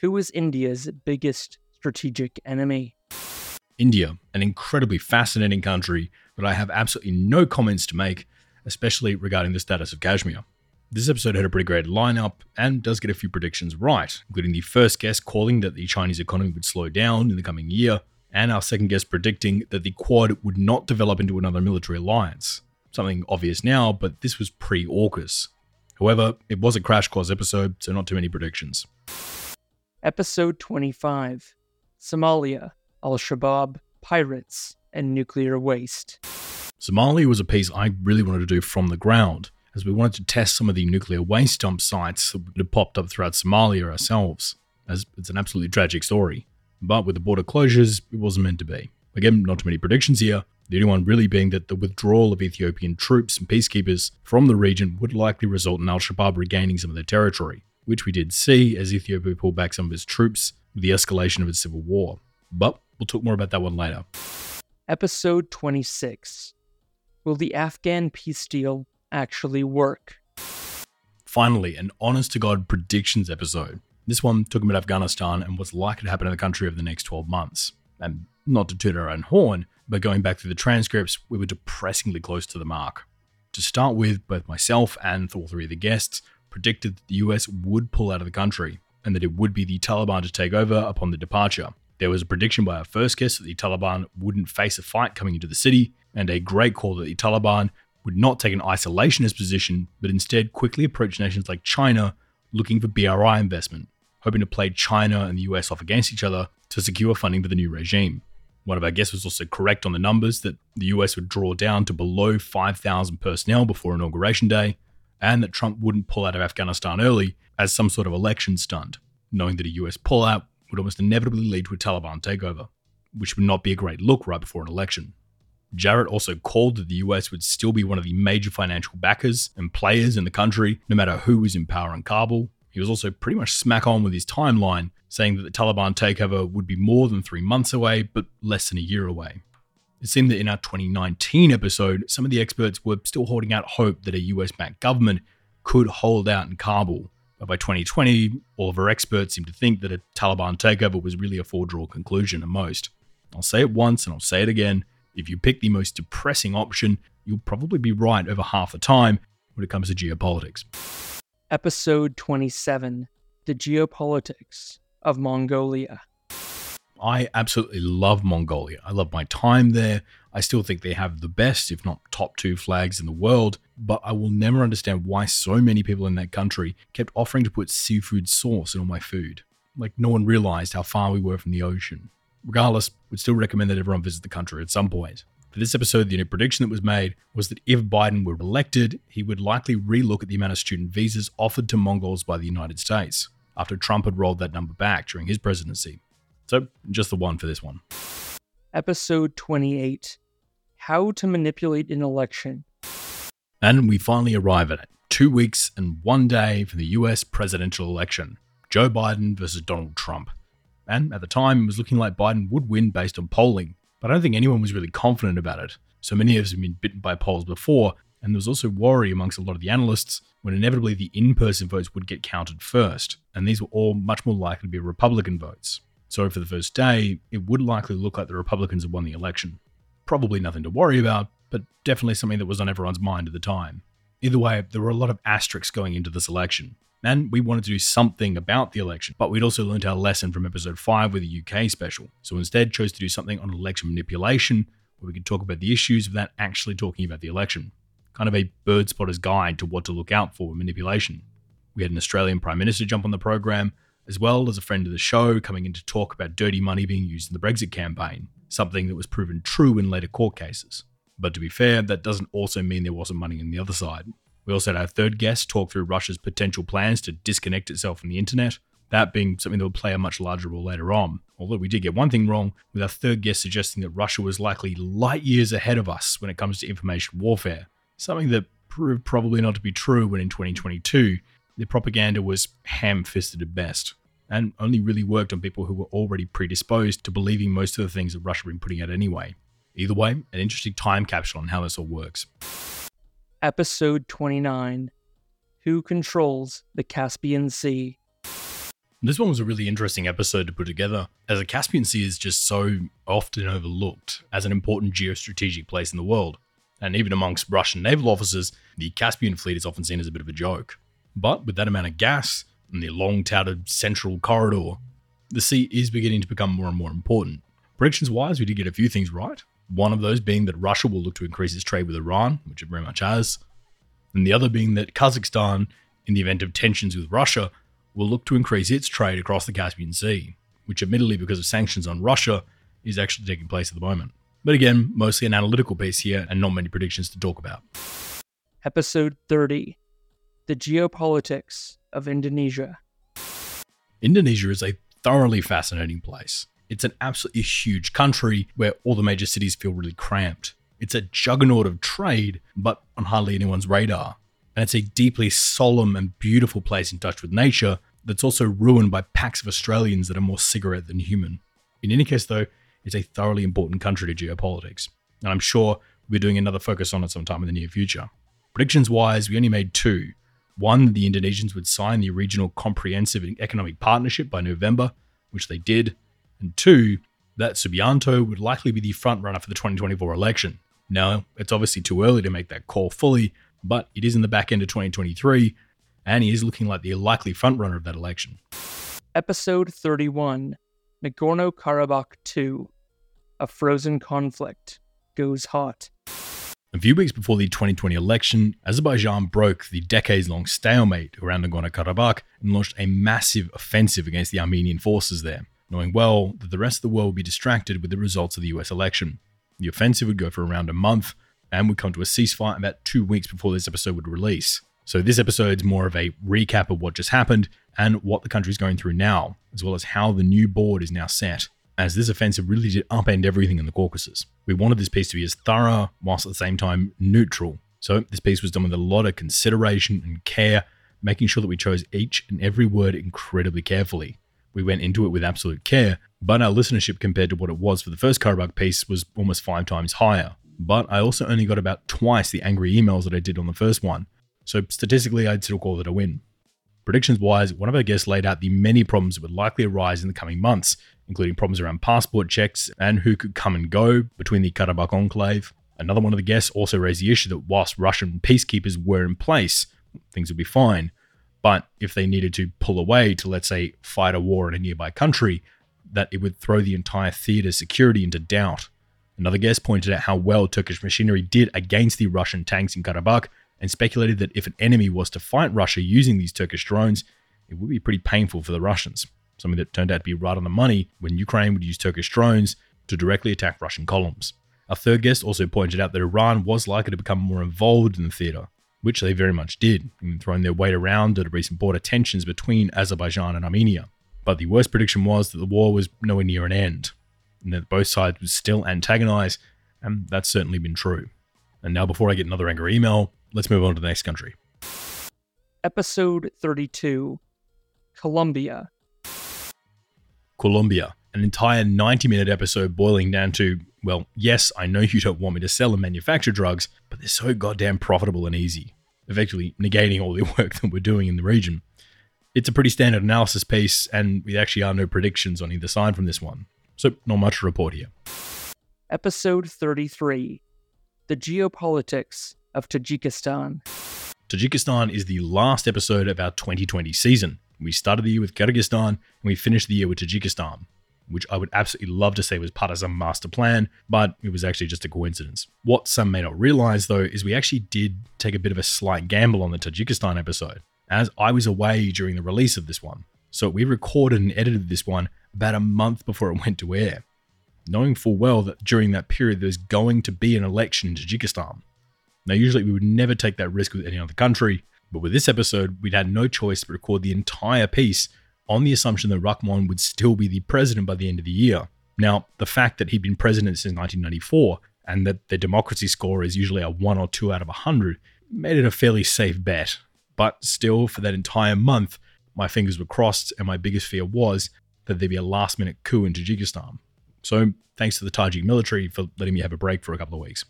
Who is India's biggest strategic enemy? India, an incredibly fascinating country but I have absolutely no comments to make, especially regarding the status of Kashmir. This episode had a pretty great lineup and does get a few predictions right, including the first guest calling that the Chinese economy would slow down in the coming year, and our second guest predicting that the Quad would not develop into another military alliance. Something obvious now, but this was pre AUKUS. However, it was a crash course episode, so not too many predictions. Episode 25 Somalia Al Shabaab, pirates, and nuclear waste. Somalia was a piece I really wanted to do from the ground, as we wanted to test some of the nuclear waste dump sites that had popped up throughout Somalia ourselves, as it's an absolutely tragic story. But with the border closures, it wasn't meant to be. Again, not too many predictions here, the only one really being that the withdrawal of Ethiopian troops and peacekeepers from the region would likely result in Al Shabaab regaining some of their territory, which we did see as Ethiopia pulled back some of its troops with the escalation of its civil war. But We'll talk more about that one later. Episode 26 Will the Afghan peace deal actually work? Finally, an honest to God predictions episode. This one took about Afghanistan and what's likely to happen in the country over the next 12 months. And not to toot our own horn, but going back through the transcripts, we were depressingly close to the mark. To start with, both myself and all three of the guests predicted that the US would pull out of the country and that it would be the Taliban to take over upon the departure. There was a prediction by our first guest that the Taliban wouldn't face a fight coming into the city, and a great call that the Taliban would not take an isolationist position, but instead quickly approach nations like China looking for BRI investment, hoping to play China and the US off against each other to secure funding for the new regime. One of our guests was also correct on the numbers that the US would draw down to below 5,000 personnel before Inauguration Day, and that Trump wouldn't pull out of Afghanistan early as some sort of election stunt, knowing that a US pullout would almost inevitably lead to a Taliban takeover, which would not be a great look right before an election. Jarrett also called that the US would still be one of the major financial backers and players in the country, no matter who was in power in Kabul. He was also pretty much smack on with his timeline, saying that the Taliban takeover would be more than three months away, but less than a year away. It seemed that in our 2019 episode, some of the experts were still holding out hope that a US backed government could hold out in Kabul, but by 2020, all of our experts seemed to think that a Taliban takeover was really a four-draw conclusion at most. I'll say it once and I'll say it again. If you pick the most depressing option, you'll probably be right over half the time when it comes to geopolitics. Episode 27 The Geopolitics of Mongolia. I absolutely love Mongolia. I love my time there. I still think they have the best, if not top two flags in the world, but I will never understand why so many people in that country kept offering to put seafood sauce in all my food. Like no one realized how far we were from the ocean. Regardless, we'd still recommend that everyone visit the country at some point. For this episode, the only prediction that was made was that if Biden were elected, he would likely relook at the amount of student visas offered to Mongols by the United States, after Trump had rolled that number back during his presidency. So, just the one for this one. Episode 28 How to Manipulate an Election. And we finally arrive at it. Two weeks and one day for the US presidential election Joe Biden versus Donald Trump. And at the time, it was looking like Biden would win based on polling, but I don't think anyone was really confident about it. So many of us have been bitten by polls before, and there was also worry amongst a lot of the analysts when inevitably the in person votes would get counted first, and these were all much more likely to be Republican votes. So for the first day, it would likely look like the Republicans had won the election. Probably nothing to worry about, but definitely something that was on everyone's mind at the time. Either way, there were a lot of asterisks going into this election, and we wanted to do something about the election, but we'd also learned our lesson from episode 5 with the UK special, so instead chose to do something on election manipulation, where we could talk about the issues without actually talking about the election. Kind of a bird spotter's guide to what to look out for with manipulation. We had an Australian Prime Minister jump on the program, as well as a friend of the show coming in to talk about dirty money being used in the Brexit campaign, something that was proven true in later court cases. But to be fair, that doesn't also mean there wasn't money on the other side. We also had our third guest talk through Russia's potential plans to disconnect itself from the internet, that being something that will play a much larger role later on. Although we did get one thing wrong, with our third guest suggesting that Russia was likely light years ahead of us when it comes to information warfare, something that proved probably not to be true when in 2022, the propaganda was ham fisted at best, and only really worked on people who were already predisposed to believing most of the things that Russia had been putting out anyway. Either way, an interesting time capsule on how this all works. Episode 29 Who Controls the Caspian Sea? This one was a really interesting episode to put together, as the Caspian Sea is just so often overlooked as an important geostrategic place in the world. And even amongst Russian naval officers, the Caspian fleet is often seen as a bit of a joke. But with that amount of gas and the long touted central corridor, the sea is beginning to become more and more important. Predictions wise, we did get a few things right. One of those being that Russia will look to increase its trade with Iran, which it very much has. And the other being that Kazakhstan, in the event of tensions with Russia, will look to increase its trade across the Caspian Sea, which, admittedly, because of sanctions on Russia, is actually taking place at the moment. But again, mostly an analytical piece here and not many predictions to talk about. Episode 30 The Geopolitics of Indonesia. Indonesia is a thoroughly fascinating place. It's an absolutely huge country where all the major cities feel really cramped. It's a juggernaut of trade, but on hardly anyone's radar. And it's a deeply solemn and beautiful place in touch with nature that's also ruined by packs of Australians that are more cigarette than human. In any case, though, it's a thoroughly important country to geopolitics. And I'm sure we'll be doing another focus on it sometime in the near future. Predictions wise, we only made two. One, the Indonesians would sign the Regional Comprehensive Economic Partnership by November, which they did and two, that Subianto would likely be the front runner for the 2024 election. Now, it's obviously too early to make that call fully, but it is in the back end of 2023, and he is looking like the likely front runner of that election. Episode 31 Nagorno Karabakh 2 A Frozen Conflict Goes Hot. A few weeks before the 2020 election, Azerbaijan broke the decades long stalemate around Nagorno Karabakh and launched a massive offensive against the Armenian forces there knowing well that the rest of the world would be distracted with the results of the US election. The offensive would go for around a month and would come to a ceasefire about two weeks before this episode would release. So, this episode is more of a recap of what just happened and what the country is going through now, as well as how the new board is now set, as this offensive really did upend everything in the Caucasus. We wanted this piece to be as thorough, whilst at the same time neutral. So, this piece was done with a lot of consideration and care, making sure that we chose each and every word incredibly carefully. We went into it with absolute care, but our listenership compared to what it was for the first Karabakh piece was almost five times higher. But I also only got about twice the angry emails that I did on the first one, so statistically I'd still call it a win. Predictions wise, one of our guests laid out the many problems that would likely arise in the coming months, including problems around passport checks and who could come and go between the Karabakh enclave. Another one of the guests also raised the issue that whilst Russian peacekeepers were in place, things would be fine. But if they needed to pull away to, let's say, fight a war in a nearby country, that it would throw the entire theater's security into doubt. Another guest pointed out how well Turkish machinery did against the Russian tanks in Karabakh and speculated that if an enemy was to fight Russia using these Turkish drones, it would be pretty painful for the Russians. Something that turned out to be right on the money when Ukraine would use Turkish drones to directly attack Russian columns. A third guest also pointed out that Iran was likely to become more involved in the theater, which they very much did, throwing their weight around at recent border tensions between Azerbaijan and Armenia. But the worst prediction was that the war was nowhere near an end, and that both sides would still antagonize, and that's certainly been true. And now, before I get another angry email, let's move on to the next country. Episode 32 Colombia. Colombia, an entire 90 minute episode boiling down to, well, yes, I know you don't want me to sell and manufacture drugs, but they're so goddamn profitable and easy, effectively negating all the work that we're doing in the region. It's a pretty standard analysis piece, and we actually are no predictions on either side from this one, so not much to report here. Episode 33 The Geopolitics of Tajikistan. Tajikistan is the last episode of our 2020 season. We started the year with Kyrgyzstan and we finished the year with Tajikistan, which I would absolutely love to say was part of some master plan, but it was actually just a coincidence. What some may not realize, though, is we actually did take a bit of a slight gamble on the Tajikistan episode, as I was away during the release of this one. So we recorded and edited this one about a month before it went to air, knowing full well that during that period there's going to be an election in Tajikistan. Now, usually we would never take that risk with any other country, but with this episode, we'd had no choice but record the entire piece on the assumption that Rahmon would still be the president by the end of the year. Now, the fact that he'd been president since 1994 and that the democracy score is usually a 1 or 2 out of 100 made it a fairly safe bet. But still, for that entire month, my fingers were crossed, and my biggest fear was that there'd be a last minute coup in Tajikistan. So, thanks to the Tajik military for letting me have a break for a couple of weeks.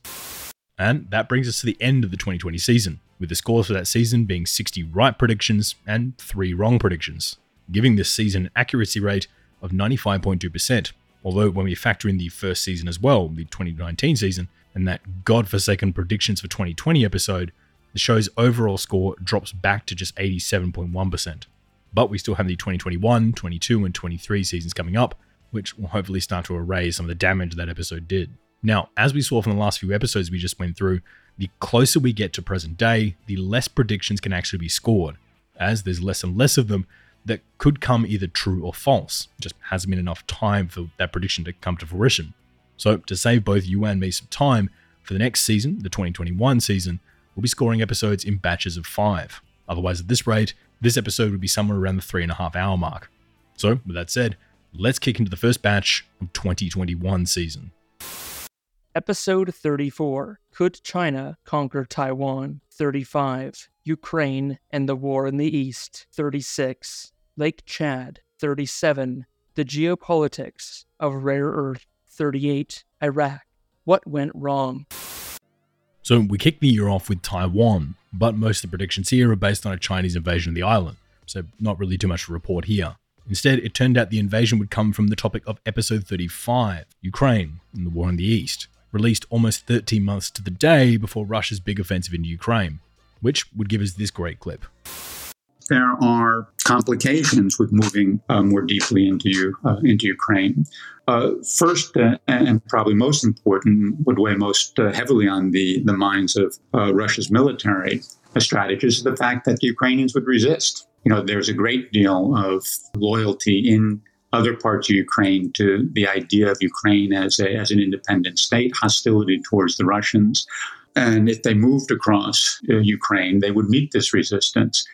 And that brings us to the end of the 2020 season, with the scores for that season being 60 right predictions and 3 wrong predictions, giving this season an accuracy rate of 95.2%. Although, when we factor in the first season as well, the 2019 season, and that godforsaken predictions for 2020 episode, the show's overall score drops back to just 87.1%. But we still have the 2021, 22, and 23 seasons coming up, which will hopefully start to erase some of the damage that episode did. Now, as we saw from the last few episodes we just went through, the closer we get to present day, the less predictions can actually be scored, as there's less and less of them that could come either true or false. It just hasn't been enough time for that prediction to come to fruition. So, to save both you and me some time, for the next season, the 2021 season, we'll be scoring episodes in batches of five. Otherwise, at this rate, this episode would be somewhere around the three and a half hour mark. So, with that said, let's kick into the first batch of 2021 season. Episode 34 Could China Conquer Taiwan? 35 Ukraine and the War in the East. 36 Lake Chad. 37 The Geopolitics of Rare Earth. 38 Iraq. What went wrong? So we kick the year off with Taiwan, but most of the predictions here are based on a Chinese invasion of the island, so not really too much to report here. Instead, it turned out the invasion would come from the topic of episode 35, Ukraine and the war in the East, released almost 13 months to the day before Russia's big offensive into Ukraine, which would give us this great clip. There are complications with moving uh, more deeply into uh, into Ukraine. Uh, first, uh, and probably most important, would weigh most uh, heavily on the the minds of uh, Russia's military strategists is the fact that the Ukrainians would resist. You know, there's a great deal of loyalty in other parts of Ukraine to the idea of Ukraine as, a, as an independent state, hostility towards the Russians. And if they moved across Ukraine, they would meet this resistance.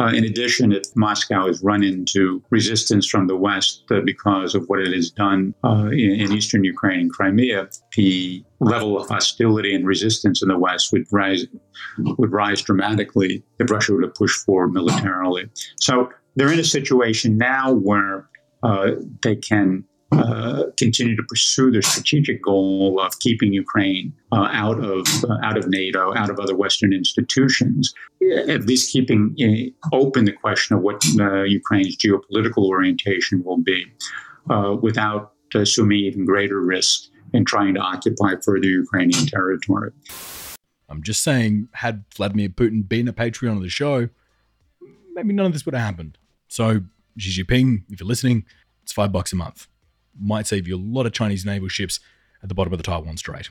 Uh, in addition, if Moscow has run into resistance from the West uh, because of what it has done uh, in, in, eastern Ukraine and Crimea, the level of hostility and resistance in the West would rise would rise dramatically if Russia were to push forward militarily. So they're in a situation now where uh, they can uh, continue to pursue their strategic goal of keeping Ukraine uh, out of uh, out of NATO, out of other Western institutions, at least keeping uh, open the question of what uh, Ukraine's geopolitical orientation will be, without assuming even greater risk in trying to occupy further Ukrainian territory. I'm just saying, had Vladimir Putin been a Patreon of the show, maybe none of this would have happened. So Xi Jinping, if you're listening, it's five bucks a month. Might save you a lot of Chinese naval ships at the bottom of the Taiwan Strait.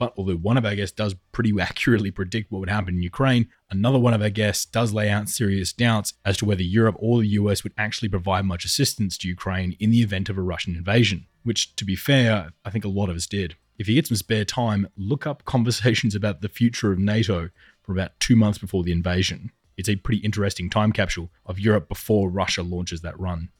But although one of our guests does pretty accurately predict what would happen in Ukraine, another one of our guests does lay out serious doubts as to whether Europe or the US would actually provide much assistance to Ukraine in the event of a Russian invasion. Which, to be fair, I think a lot of us did. If you get some spare time, look up conversations about the future of NATO from about two months before the invasion It's a pretty interesting time capsule of Europe before Russia launches that run.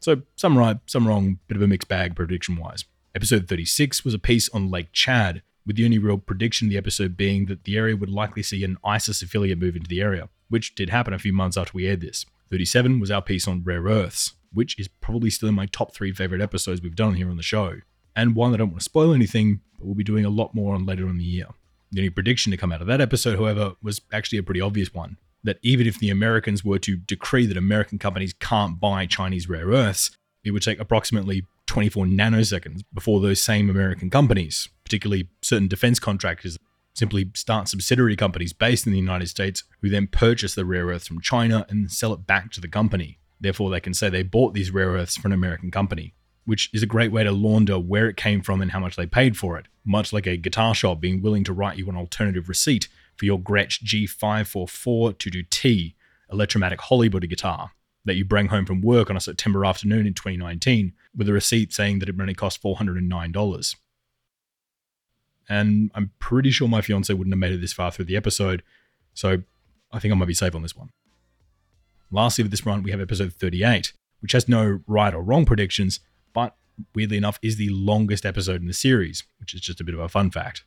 So, some right, some wrong, bit of a mixed bag prediction wise. Episode 36 was a piece on Lake Chad, with the only real prediction of the episode being that the area would likely see an ISIS affiliate move into the area, which did happen a few months after we aired this. 37 was our piece on rare earths, which is probably still in my top three favorite episodes we've done here on the show. And one that I don't want to spoil anything, but we'll be doing a lot more on later in the year. The only prediction to come out of that episode, however, was actually a pretty obvious one that even if the Americans were to decree that American companies can't buy Chinese rare earths, it would take approximately 24 nanoseconds before those same American companies, particularly certain defense contractors, simply start subsidiary companies based in the United States who then purchase the rare earths from China and sell it back to the company. Therefore, they can say they bought these rare earths from an American company, which is a great way to launder where it came from and how much they paid for it, much like a guitar shop being willing to write you an alternative receipt for your Gretsch G544 to do T electromatic Holly guitar that you bring home from work on a September afternoon in 2019 with a receipt saying that it only cost $409. And I'm pretty sure my fiance wouldn't have made it this far through the episode, so I think I might be safe on this one. Lastly, for this run, we have episode 38, which has no right or wrong predictions, but weirdly enough, is the longest episode in the series, which is just a bit of a fun fact.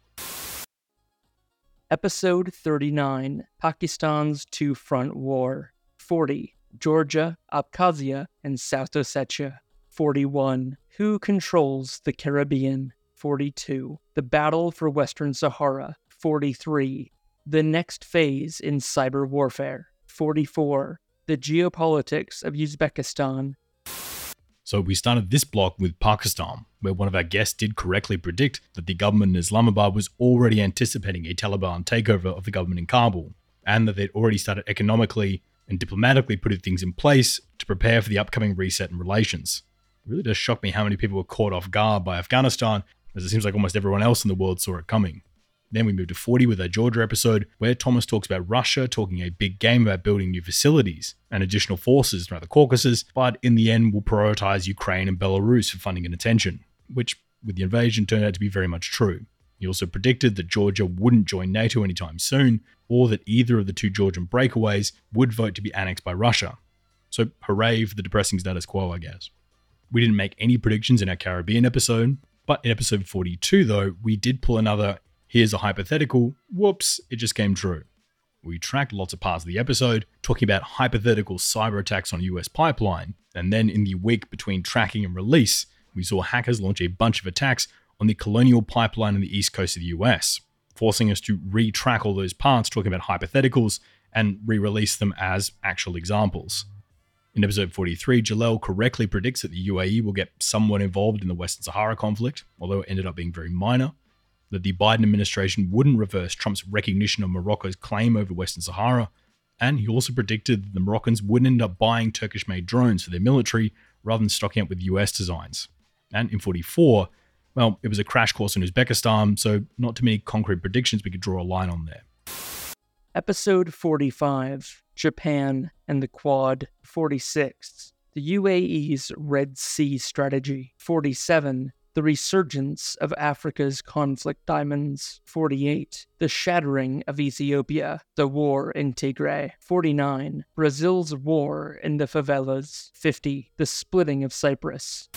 Episode 39 Pakistan's Two Front War. 40 Georgia, Abkhazia, and South Ossetia. 41 Who controls the Caribbean? 42 The Battle for Western Sahara. 43 The next phase in cyber warfare. 44 The geopolitics of Uzbekistan. So we started this block with Pakistan, where one of our guests did correctly predict that the government in Islamabad was already anticipating a Taliban takeover of the government in Kabul, and that they'd already started economically and diplomatically putting things in place to prepare for the upcoming reset in relations. It really does shock me how many people were caught off guard by Afghanistan, as it seems like almost everyone else in the world saw it coming. Then we move to 40 with our Georgia episode, where Thomas talks about Russia talking a big game about building new facilities and additional forces throughout the Caucasus, but in the end will prioritize Ukraine and Belarus for funding and attention, which, with the invasion, turned out to be very much true. He also predicted that Georgia wouldn't join NATO anytime soon, or that either of the two Georgian breakaways would vote to be annexed by Russia. So, hooray for the depressing status quo, I guess. We didn't make any predictions in our Caribbean episode, but in episode 42, though, we did pull another Here's a hypothetical. Whoops, it just came true. We tracked lots of parts of the episode talking about hypothetical cyber attacks on US pipeline, and then in the week between tracking and release, we saw hackers launch a bunch of attacks on the Colonial Pipeline on the east coast of the US, forcing us to retrack all those parts talking about hypotheticals and re release them as actual examples. In episode 43, Jalel correctly predicts that the UAE will get somewhat involved in the Western Sahara conflict, although it ended up being very minor that the Biden administration wouldn't reverse Trump's recognition of Morocco's claim over Western Sahara, and he also predicted that the Moroccans wouldn't end up buying Turkish made drones for their military rather than stocking up with US designs. And in 44, well, it was a crash course in Uzbekistan, so not too many concrete predictions we could draw a line on there. Episode 45 Japan and the Quad. 46 The UAE's Red Sea Strategy. 47 the resurgence of Africa's conflict diamonds. 48. The shattering of Ethiopia. The war in Tigray. 49. Brazil's war in the favelas. 50. The splitting of Cyprus.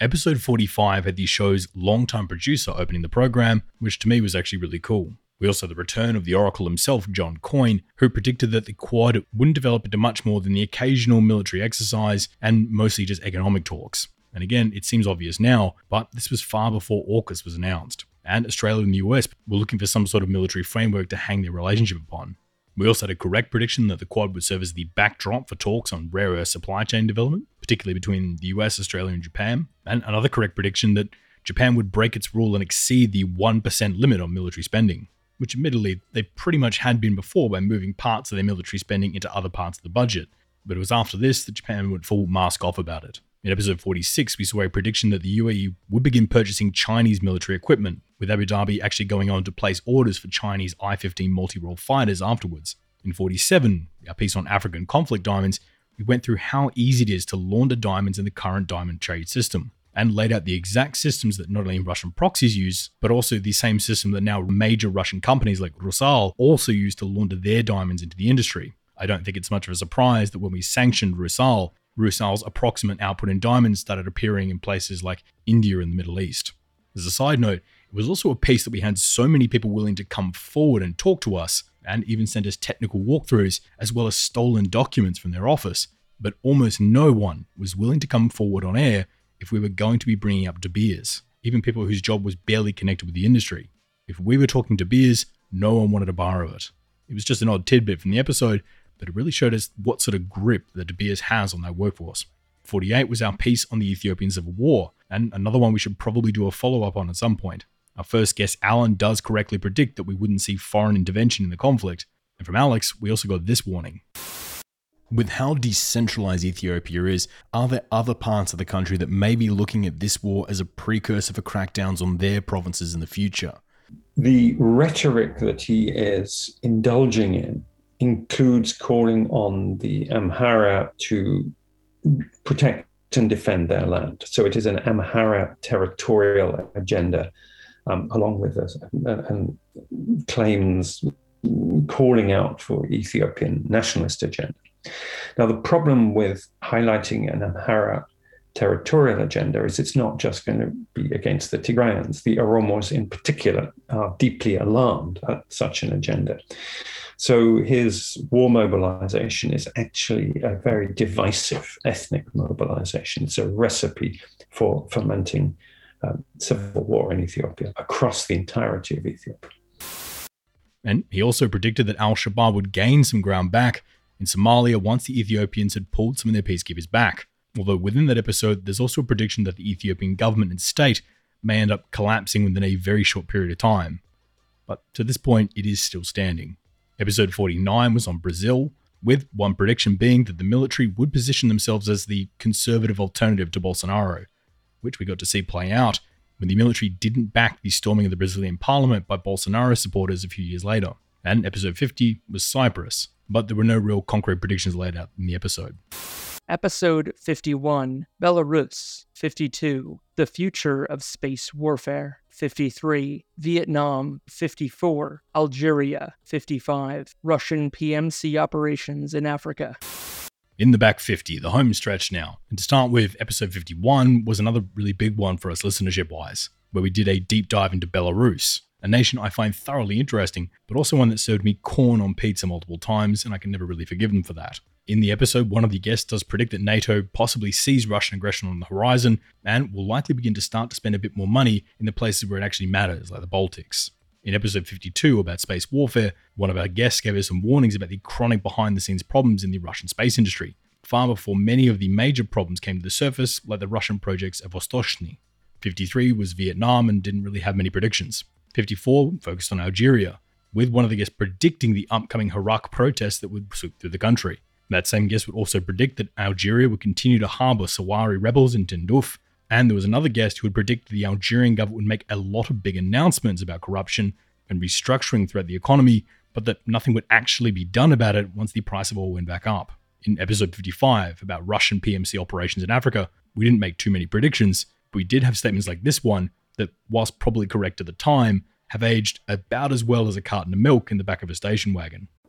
Episode 45 had the show's longtime producer opening the program, which to me was actually really cool. We also had the return of the Oracle himself, John Coyne, who predicted that the Quad wouldn't develop into much more than the occasional military exercise and mostly just economic talks. And again, it seems obvious now, but this was far before AUKUS was announced. And Australia and the US were looking for some sort of military framework to hang their relationship upon. We also had a correct prediction that the Quad would serve as the backdrop for talks on rare earth supply chain development, particularly between the US, Australia, and Japan. And another correct prediction that Japan would break its rule and exceed the 1% limit on military spending, which admittedly they pretty much had been before by moving parts of their military spending into other parts of the budget. But it was after this that Japan went full mask off about it. In episode 46, we saw a prediction that the UAE would begin purchasing Chinese military equipment, with Abu Dhabi actually going on to place orders for Chinese I 15 multi role fighters afterwards. In 47, our piece on African conflict diamonds, we went through how easy it is to launder diamonds in the current diamond trade system and laid out the exact systems that not only Russian proxies use, but also the same system that now major Russian companies like Rusal also use to launder their diamonds into the industry I don't think it's much of a surprise that when we sanctioned Rusal, Rusal's approximate output in diamonds started appearing in places like India and the Middle East. As a side note, it was also a piece that we had so many people willing to come forward and talk to us and even send us technical walkthroughs as well as stolen documents from their office. But almost no one was willing to come forward on air if we were going to be bringing up De Beers, even people whose job was barely connected with the industry. If we were talking De Beers, no one wanted a bar of it. It was just an odd tidbit from the episode, but it really showed us what sort of grip the De Beers has on their workforce. 48 was our piece on the Ethiopian Civil War, and another one we should probably do a follow up on at some point. Our first guest, Alan, does correctly predict that we wouldn't see foreign intervention in the conflict. And from Alex, we also got this warning. With how decentralized Ethiopia is, are there other parts of the country that may be looking at this war as a precursor for crackdowns on their provinces in the future? The rhetoric that he is indulging in includes calling on the Amhara to protect and defend their land. So it is an Amhara territorial agenda um, along with and, and, claims calling out for Ethiopian nationalist agenda. Now, the problem with highlighting an Amhara territorial agenda is it's not just going to be against the Tigrayans. The Oromos, in particular, are deeply alarmed at such an agenda. So his war mobilization is actually a very divisive ethnic mobilization. It's a recipe for fomenting um, civil war in Ethiopia across the entirety of Ethiopia. And he also predicted that al Shabaab would gain some ground back in Somalia once the Ethiopians had pulled some of their peacekeepers back. Although within that episode, there's also a prediction that the Ethiopian government and state may end up collapsing within a very short period of time. But to this point, it is still standing. Episode 49 was on Brazil, with one prediction being that the military would position themselves as the conservative alternative to Bolsonaro, which we got to see play out when the military didn't back the storming of the Brazilian parliament by Bolsonaro supporters a few years later. And episode 50 was Cyprus, but there were no real concrete predictions laid out in the episode. Episode 51 Belarus 52 The Future of Space Warfare 53 Vietnam 54 Algeria 55 Russian PMC operations in Africa in the back 50, the home stretch now. And to start with, episode 51 was another really big one for us listenership wise, where we did a deep dive into Belarus, a nation I find thoroughly interesting, but also one that served me corn on pizza multiple times, and I can never really forgive them for that. In the episode, one of the guests does predict that NATO possibly sees Russian aggression on the horizon and will likely begin to start to spend a bit more money in the places where it actually matters, like the Baltics. In episode 52 about space warfare, one of our guests gave us some warnings about the chronic behind the scenes problems in the Russian space industry, far before many of the major problems came to the surface, like the Russian projects of Vostochny. 53 was Vietnam and didn't really have many predictions. 54 focused on Algeria, with one of the guests predicting the upcoming Hirak protests that would sweep through the country. That same guest would also predict that Algeria would continue to harbour Sahrawi rebels in Tindouf, and there was another guest who would predict that the Algerian government would make a lot of big announcements about corruption and restructuring throughout the economy, but that nothing would actually be done about it once the price of oil went back up. In episode 55 about Russian PMC operations in Africa, we didn't make too many predictions, but we did have statements like this one that, whilst probably correct at the time, have aged about as well as a carton of milk in the back of a station wagon.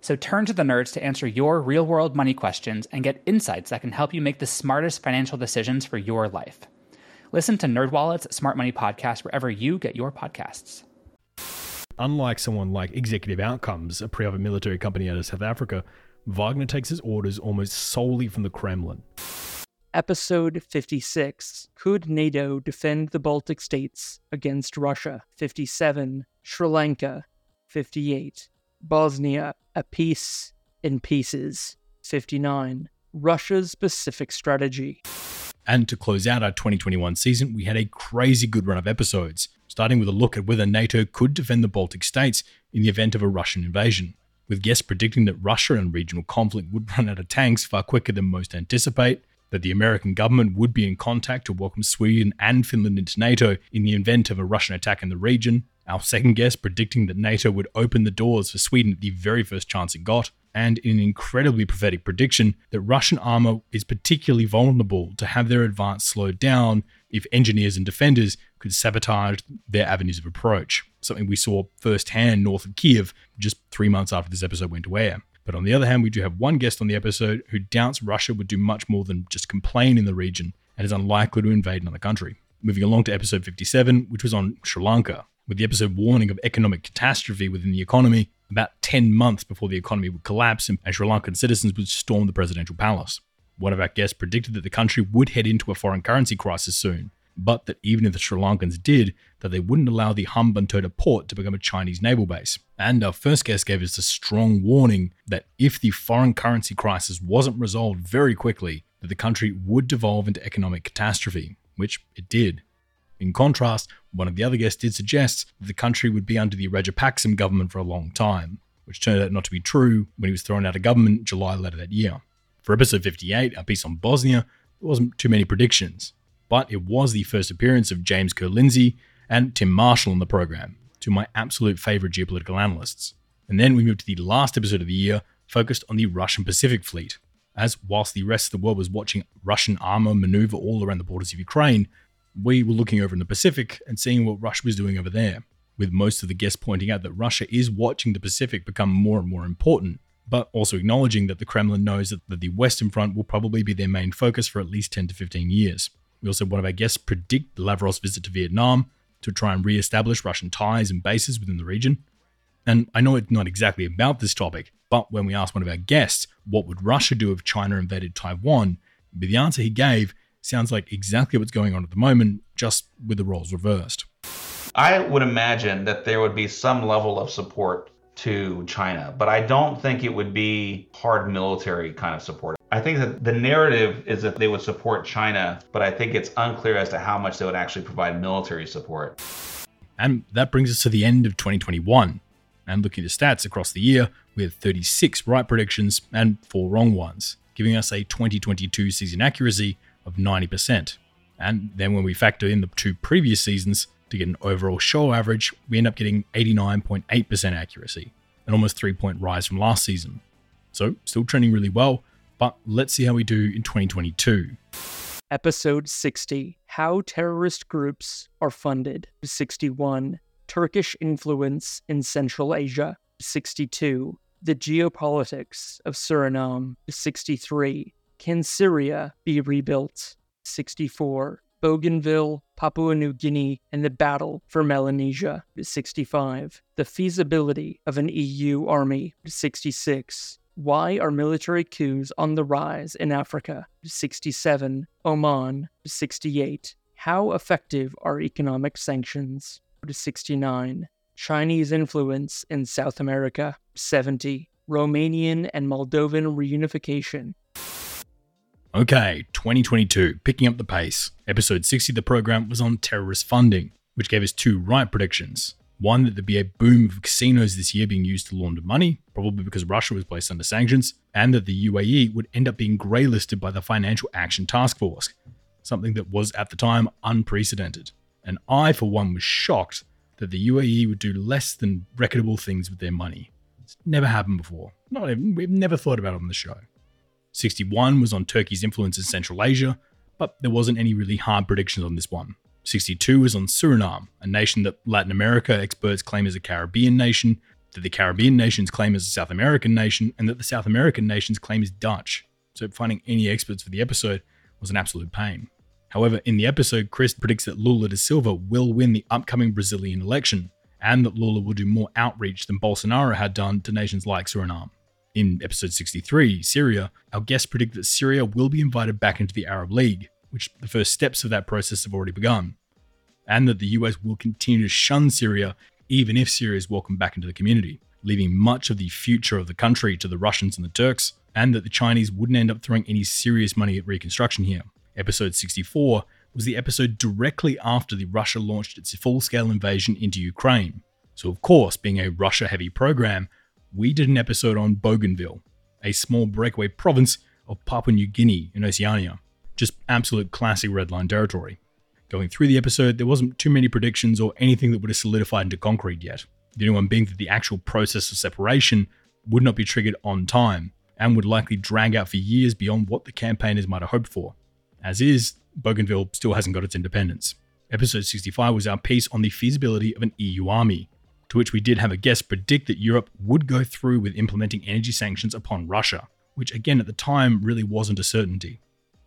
So turn to the nerds to answer your real world money questions and get insights that can help you make the smartest financial decisions for your life. Listen to NerdWallet's Smart Money Podcast wherever you get your podcasts unlike someone like Executive Outcomes, a private military company out of South Africa, Wagner takes his orders almost solely from the Kremlin. Episode 56 Could NATO defend the Baltic states against Russia? 57 Sri Lanka. 58 Bosnia, a peace in pieces. 59 Russia's Pacific strategy. And to close out our 2021 season, we had a crazy good run of episodes, starting with a look at whether NATO could defend the Baltic states in the event of a Russian invasion, with guests predicting that Russia and regional conflict would run out of tanks far quicker than most anticipate, that the American government would be in contact to welcome Sweden and Finland into NATO in the event of a Russian attack in the region, our second guest predicting that NATO would open the doors for Sweden at the very first chance it got, and in an incredibly prophetic prediction that Russian armor is particularly vulnerable to have their advance slowed down if engineers and defenders could sabotage their avenues of approach, something we saw firsthand north of Kiev just three months after this episode went to air. But on the other hand, we do have one guest on the episode who doubts Russia would do much more than just complain in the region and is unlikely to invade another country. Moving along to episode 57, which was on Sri Lanka, with the episode warning of economic catastrophe within the economy about 10 months before the economy would collapse and Sri Lankan citizens would storm the presidential palace. One of our guests predicted that the country would head into a foreign currency crisis soon, but that even if the Sri Lankans did, that they wouldn't allow the Hambantota port to become a Chinese naval base. And our first guest gave us a strong warning that if the foreign currency crisis wasn't resolved very quickly, that the country would devolve into economic catastrophe, which it did. In contrast, one of the other guests did suggest that the country would be under the Rajapaksa government for a long time, which turned out not to be true when he was thrown out of government July later that year. For episode 58, a piece on Bosnia, there wasn't too many predictions but it was the first appearance of James Kerr-Lindsay and Tim Marshall on the program, two of my absolute favorite geopolitical analysts. And then we moved to the last episode of the year, focused on the Russian Pacific Fleet, as whilst the rest of the world was watching Russian armor maneuver all around the borders of Ukraine, we were looking over in the Pacific and seeing what Russia was doing over there, with most of the guests pointing out that Russia is watching the Pacific become more and more important, but also acknowledging that the Kremlin knows that the Western Front will probably be their main focus for at least 10 to 15 years. We also had one of our guests predict Lavrov's visit to Vietnam to try and re establish Russian ties and bases within the region. And I know it's not exactly about this topic, but when we asked one of our guests, what would Russia do if China invaded Taiwan? The answer he gave sounds like exactly what's going on at the moment, just with the roles reversed. I would imagine that there would be some level of support to China, but I don't think it would be hard military kind of support. I think that the narrative is that they would support China, but I think it's unclear as to how much they would actually provide military support. And that brings us to the end of 2021. And looking at the stats across the year, we had 36 right predictions and 4 wrong ones, giving us a 2022 season accuracy of 90%. And then when we factor in the two previous seasons to get an overall show average, we end up getting 89.8% accuracy, an almost 3 point rise from last season. So, still trending really well, but let's see how we do in 2022. Episode 60 How Terrorist Groups Are Funded. 61 Turkish Influence in Central Asia. 62 The Geopolitics of Suriname. 63 Can Syria Be Rebuilt? 64 Bougainville, Papua New Guinea, and the battle for Melanesia. 65. The feasibility of an EU army. 66. Why are military coups on the rise in Africa? 67. Oman. 68. How effective are economic sanctions? 69. Chinese influence in South America. 70. Romanian and Moldovan reunification. Okay, 2022, picking up the pace. Episode 60 of the program was on terrorist funding, which gave us two right predictions. One, that there'd be a boom of casinos this year being used to launder money, probably because Russia was placed under sanctions, and that the UAE would end up being greylisted by the Financial Action Task Force, something that was at the time unprecedented. And I, for one, was shocked that the UAE would do less than reputable things with their money. It's never happened before. Not even, we've never thought about it on the show. 61 was on Turkey's influence in Central Asia, but there wasn't any really hard predictions on this one. 62 was on Suriname, a nation that Latin America experts claim is a Caribbean nation, that the Caribbean nations claim is a South American nation, and that the South American nations claim is Dutch. So finding any experts for the episode was an absolute pain. However, in the episode, Chris predicts that Lula da Silva will win the upcoming Brazilian election, and that Lula will do more outreach than Bolsonaro had done to nations like Suriname. In episode 63, Syria, our guests predict that Syria will be invited back into the Arab League, which the first steps of that process have already begun, and that the US will continue to shun Syria even if Syria is welcomed back into the community, leaving much of the future of the country to the Russians and the Turks, and that the Chinese wouldn't end up throwing any serious money at reconstruction here. Episode 64 was the episode directly after the Russia launched its full-scale invasion into Ukraine. So of course, being a Russia-heavy program, we did an episode on Bougainville, a small breakaway province of Papua New Guinea in Oceania. Just absolute classic redline territory. Going through the episode, there wasn't too many predictions or anything that would have solidified into concrete yet. The only one being that the actual process of separation would not be triggered on time and would likely drag out for years beyond what the campaigners might have hoped for. As is, Bougainville still hasn't got its independence. Episode 65 was our piece on the feasibility of an EU army, to which we did have a guest predict that Europe would go through with implementing energy sanctions upon Russia, which again at the time really wasn't a certainty.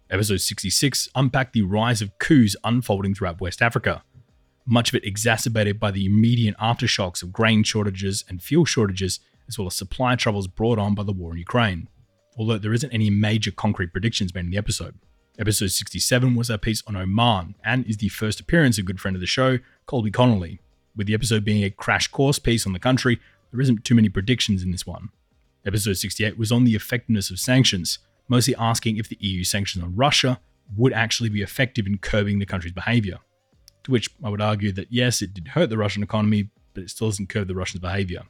Episode 66 unpacked the rise of coups unfolding throughout West Africa, much of it exacerbated by the immediate aftershocks of grain shortages and fuel shortages, as well as supply troubles brought on by the war in Ukraine, although there isn't any major concrete predictions made in the episode. Episode 67 was our piece on Oman and is the first appearance of good friend of the show, Colby Connolly. With the episode being a crash course piece on the country, there isn't too many predictions in this one. Episode 68 was on the effectiveness of sanctions, mostly asking if the EU sanctions on Russia would actually be effective in curbing the country's behavior. To which I would argue that yes, it did hurt the Russian economy, but it still doesn't curb the Russians' behavior.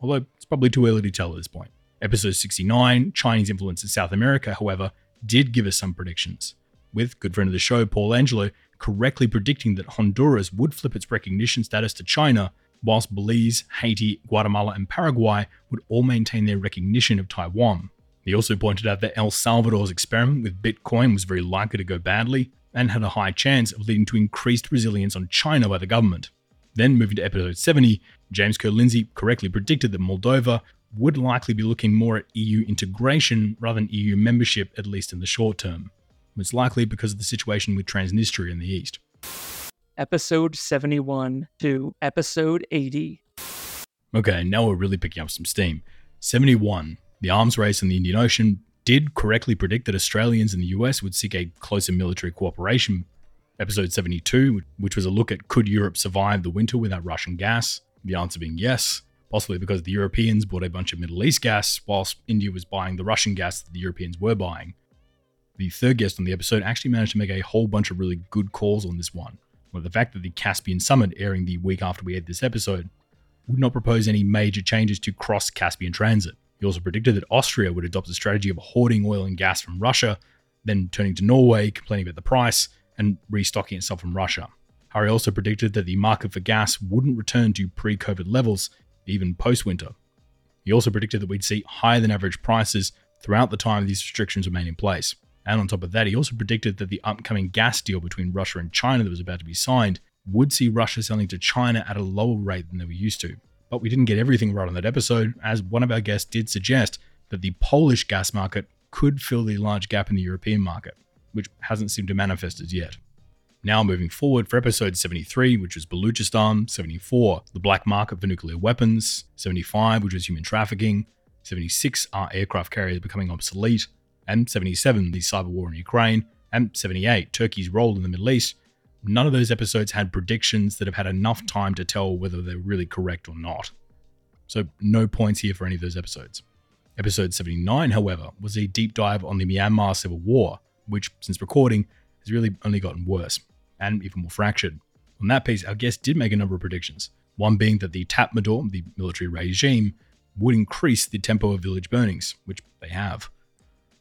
Although it's probably too early to tell at this point. Episode 69, Chinese influence in South America, however, did give us some predictions, with good friend of the show, Paul Angelo, correctly predicting that Honduras would flip its recognition status to China, whilst Belize, Haiti, Guatemala, and Paraguay would all maintain their recognition of Taiwan. He also pointed out that El Salvador's experiment with Bitcoin was very likely to go badly and had a high chance of leading to increased resilience on China by the government. Then, moving to episode 70, James Ker-Lindsay correctly predicted that Moldova would likely be looking more at EU integration rather than EU membership, at least in the short term. It's likely because of the situation with Transnistria in the east. Episode 71 to episode 80. Okay, now we're really picking up some steam. 71 the arms race in the Indian Ocean did correctly predict that Australians and the US would seek a closer military cooperation. Episode 72, which was a look at could Europe survive the winter without Russian gas? The answer being yes, possibly because the Europeans bought a bunch of Middle East gas, whilst India was buying the Russian gas that the Europeans were buying. The third guest on the episode actually managed to make a whole bunch of really good calls on this one. Well, the fact that the Caspian Summit, airing the week after we had this episode, would not propose any major changes to cross Caspian transit. He also predicted that Austria would adopt a strategy of hoarding oil and gas from Russia, then turning to Norway, complaining about the price, and restocking itself from Russia. Harry also predicted that the market for gas wouldn't return to pre COVID levels, even post winter. He also predicted that we'd see higher than average prices throughout the time these restrictions remain in place. And on top of that, he also predicted that the upcoming gas deal between Russia and China that was about to be signed would see Russia selling to China at a lower rate than they were used to. But we didn't get everything right on that episode, as one of our guests did suggest that the Polish gas market could fill the large gap in the European market, which hasn't seemed to manifest as yet. Now, moving forward for episode 73, which was Baluchistan, 74, the black market for nuclear weapons, 75, which was human trafficking, 76 are aircraft carriers becoming obsolete, and 77, the cyber war in Ukraine, and 78, Turkey's role in the Middle East, none of those episodes had predictions that have had enough time to tell whether they're really correct or not. So, no points here for any of those episodes. Episode 79, however, was a deep dive on the Myanmar Civil War, which, since recording, has really only gotten worse and even more fractured. On that piece, our guest did make a number of predictions, one being that the Tatmadaw, the military regime, would increase the tempo of village burnings, which they have.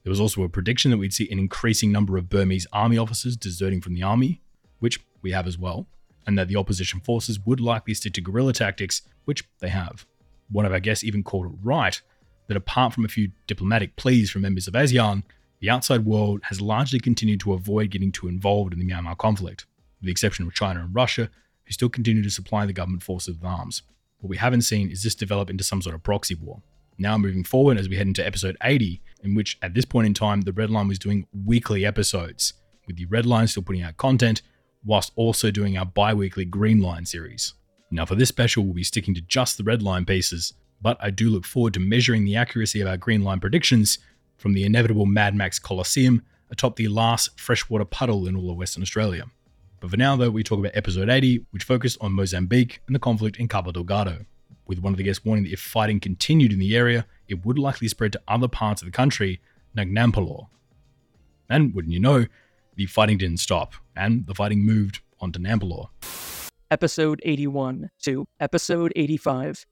There was also a prediction that we'd see an increasing number of Burmese army officers deserting from the army, which we have as well, and that the opposition forces would likely stick to guerrilla tactics, which they have. One of our guests even called it right that apart from a few diplomatic pleas from members of ASEAN, the outside world has largely continued to avoid getting too involved in the Myanmar conflict, with the exception of China and Russia, who still continue to supply the government forces with arms. What we haven't seen is this develop into some sort of proxy war. Now, moving forward, as we head into episode 80, in which at this point in time, the Red Line was doing weekly episodes, with the Red Line still putting out content whilst also doing our bi weekly Green Line series. Now, for this special, we'll be sticking to just the red line pieces, but I do look forward to measuring the accuracy of our green line predictions from the inevitable Mad Max Colosseum atop the last freshwater puddle in all of Western Australia. But for now, though, we talk about episode 80, which focused on Mozambique and the conflict in Cabo Delgado, with one of the guests warning that if fighting continued in the area, it would likely spread to other parts of the country, Nagnampalor. And wouldn't you know, the fighting didn't stop, and the fighting moved on to Nampula. Episode 81 to episode 85.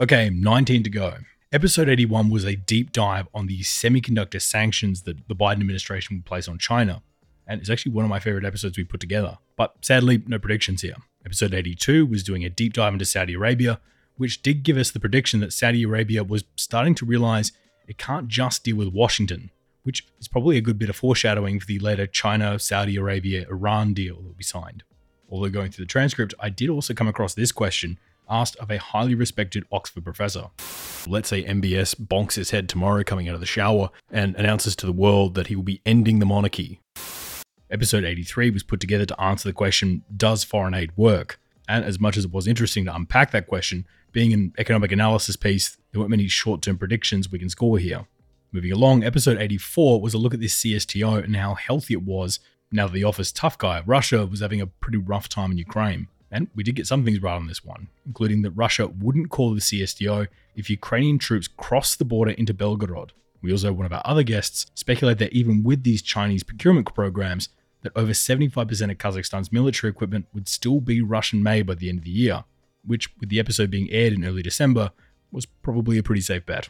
Okay, 19 to go. Episode 81 was a deep dive on the semiconductor sanctions that the Biden administration would place on China. And it's actually one of my favorite episodes we put together. But sadly, no predictions here. Episode 82 was doing a deep dive into Saudi Arabia, which did give us the prediction that Saudi Arabia was starting to realize it can't just deal with Washington, which is probably a good bit of foreshadowing for the later China, Saudi Arabia, Iran deal that will be signed. Although going through the transcript, I did also come across this question asked of a highly respected Oxford professor. Let's say MBS bonks his head tomorrow coming out of the shower and announces to the world that he will be ending the monarchy. Episode 83 was put together to answer the question Does foreign aid work? And as much as it was interesting to unpack that question, being an economic analysis piece, there weren't many short term predictions we can score here. Moving along, episode 84 was a look at this CSTO and how healthy it was now that the office tough guy, Russia, was having a pretty rough time in Ukraine. And we did get some things right on this one, including that Russia wouldn't call the CSTO if Ukrainian troops crossed the border into Belgorod. We also, one of our other guests, speculate that even with these Chinese procurement programs, that over 75% of Kazakhstan's military equipment would still be Russian made by the end of the year, which, with the episode being aired in early December, was probably a pretty safe bet.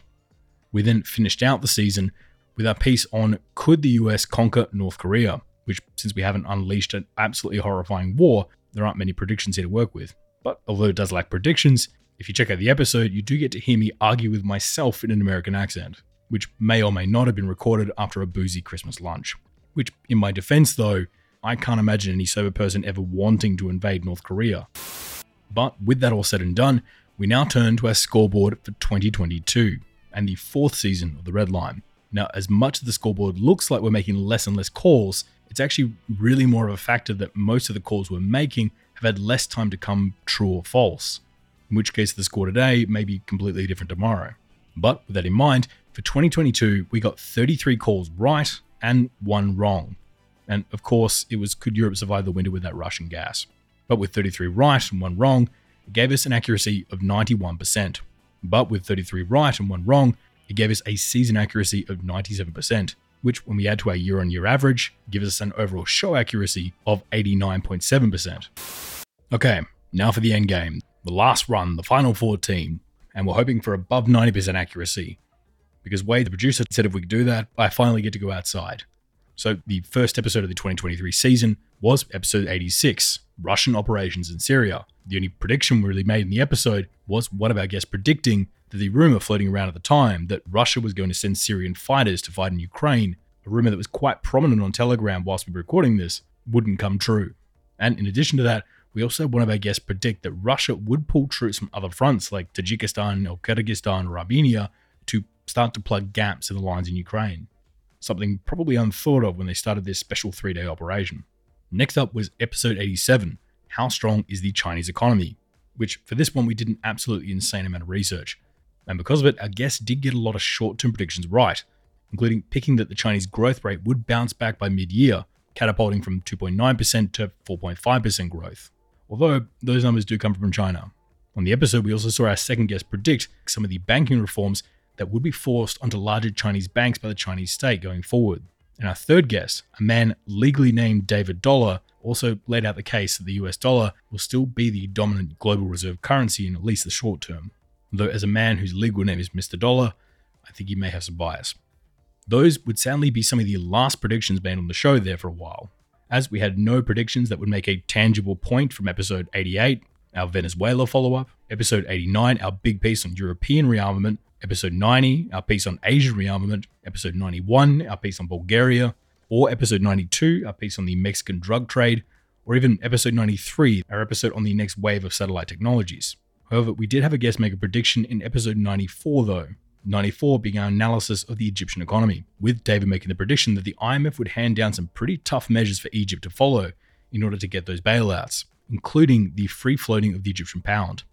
We then finished out the season with our piece on Could the US conquer North Korea? Which, since we haven't unleashed an absolutely horrifying war, there aren't many predictions here to work with. But although it does lack predictions, if you check out the episode, you do get to hear me argue with myself in an American accent, which may or may not have been recorded after a boozy Christmas lunch. Which, in my defense though, I can't imagine any sober person ever wanting to invade North Korea. But with that all said and done, we now turn to our scoreboard for 2022 and the fourth season of the Red Line. Now, as much as the scoreboard looks like we're making less and less calls, it's actually really more of a factor that most of the calls we're making have had less time to come true or false, in which case the score today may be completely different tomorrow. But with that in mind, for 2022, we got 33 calls right and one wrong. And of course, it was could Europe survive the winter with that Russian gas? But with 33 right and one wrong, it gave us an accuracy of 91%. But with 33 right and one wrong, it gave us a season accuracy of 97%, which, when we add to our year on year average, gives us an overall show accuracy of 89.7%. Okay, now for the end game, the last run, the final 14, and we're hoping for above 90% accuracy. Because Wade, the producer, said if we could do that, I finally get to go outside. So the first episode of the 2023 season was episode 86, Russian operations in Syria. The only prediction we really made in the episode was one of our guests predicting that the rumor floating around at the time that Russia was going to send Syrian fighters to fight in Ukraine, a rumor that was quite prominent on Telegram whilst we were recording this, wouldn't come true. And in addition to that, we also had one of our guests predict that Russia would pull troops from other fronts like Tajikistan or Kyrgyzstan or Armenia to start to plug gaps in the lines in Ukraine. Something probably unthought of when they started this special three day operation. Next up was episode 87 How Strong is the Chinese Economy? Which, for this one, we did an absolutely insane amount of research. And because of it, our guests did get a lot of short term predictions right, including picking that the Chinese growth rate would bounce back by mid year, catapulting from 2.9% to 4.5% growth. Although those numbers do come from China. On the episode, we also saw our second guest predict some of the banking reforms that would be forced onto larger Chinese banks by the Chinese state going forward. And our third guest, a man legally named David Dollar, also laid out the case that the US dollar will still be the dominant global reserve currency in at least the short term. Though, as a man whose legal name is Mr. Dollar, I think he may have some bias. Those would sadly be some of the last predictions made on the show there for a while, as we had no predictions that would make a tangible point from episode 88, our Venezuela follow up, episode 89, our big piece on European rearmament, episode 90, our piece on Asian rearmament, episode 91, our piece on Bulgaria, or episode 92, our piece on the Mexican drug trade, or even episode 93, our episode on the next wave of satellite technologies. However, we did have a guest make a prediction in episode 94, though. 94 being our analysis of the Egyptian economy, with David making the prediction that the IMF would hand down some pretty tough measures for Egypt to follow in order to get those bailouts, including the free floating of the Egyptian pound.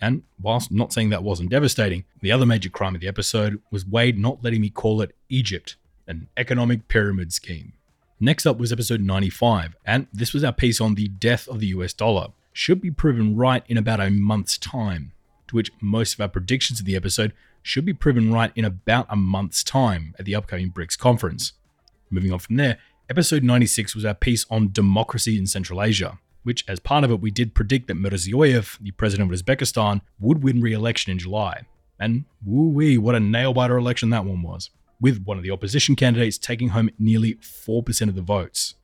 And whilst not saying that wasn't devastating, the other major crime of the episode was Wade not letting me call it Egypt, an economic pyramid scheme. Next up was episode 95, and this was our piece on the death of the US dollar. Should be proven right in about a month's time, to which most of our predictions of the episode should be proven right in about a month's time at the upcoming BRICS conference. Moving on from there, episode 96 was our piece on democracy in Central Asia, which, as part of it, we did predict that Mirziyoyev, the president of Uzbekistan, would win re election in July. And woo wee, what a nail biter election that one was, with one of the opposition candidates taking home nearly 4% of the votes.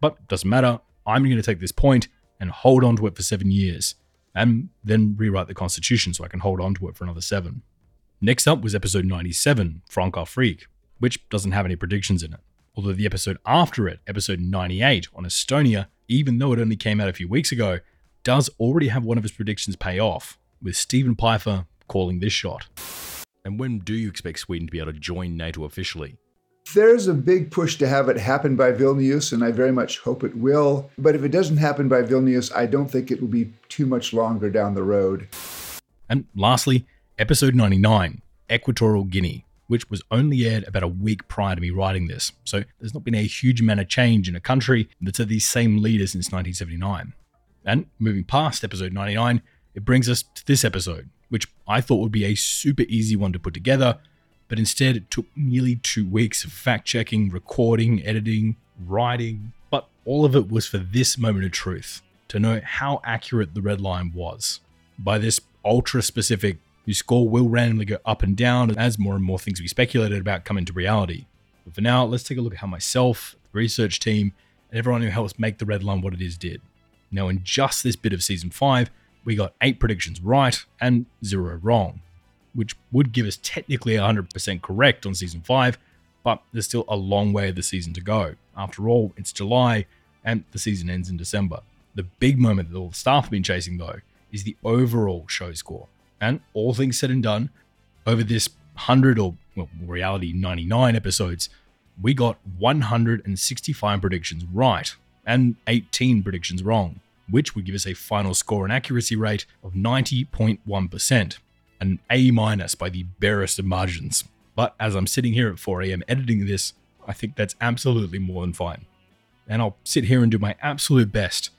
But doesn't matter, I'm going to take this point and hold on to it for seven years, and then rewrite the constitution so I can hold on to it for another seven. Next up was episode 97, Françafrique, which doesn't have any predictions in it. Although the episode after it, episode 98 on Estonia, even though it only came out a few weeks ago, does already have one of his predictions pay off, with Stephen Pfeiffer calling this shot. And when do you expect Sweden to be able to join NATO officially? There's a big push to have it happen by Vilnius, and I very much hope it will. But if it doesn't happen by Vilnius, I don't think it will be too much longer down the road. And lastly, episode 99, Equatorial Guinea, which was only aired about a week prior to me writing this. So there's not been a huge amount of change in a country that's had these same leaders since 1979. And moving past episode 99, it brings us to this episode, which I thought would be a super easy one to put together, but instead it took nearly two weeks of fact checking, recording, editing, writing. But all of it was for this moment of truth to know how accurate the red line was. By this ultra specific your score will randomly go up and down as more and more things we speculated about come into reality. But for now, let's take a look at how myself, the research team, and everyone who helps make the red line what it is did. Now, in just this bit of season 5, we got 8 predictions right and 0 wrong, which would give us technically 100% correct on season 5, but there's still a long way of the season to go. After all, it's July and the season ends in December. The big moment that all the staff have been chasing, though, is the overall show score. And all things said and done, over this 100 or, well, reality 99 episodes, we got 165 predictions right and 18 predictions wrong, which would give us a final score and accuracy rate of 90.1%, an A minus by the barest of margins. But as I'm sitting here at 4 a.m. editing this, I think that's absolutely more than fine. And I'll sit here and do my absolute best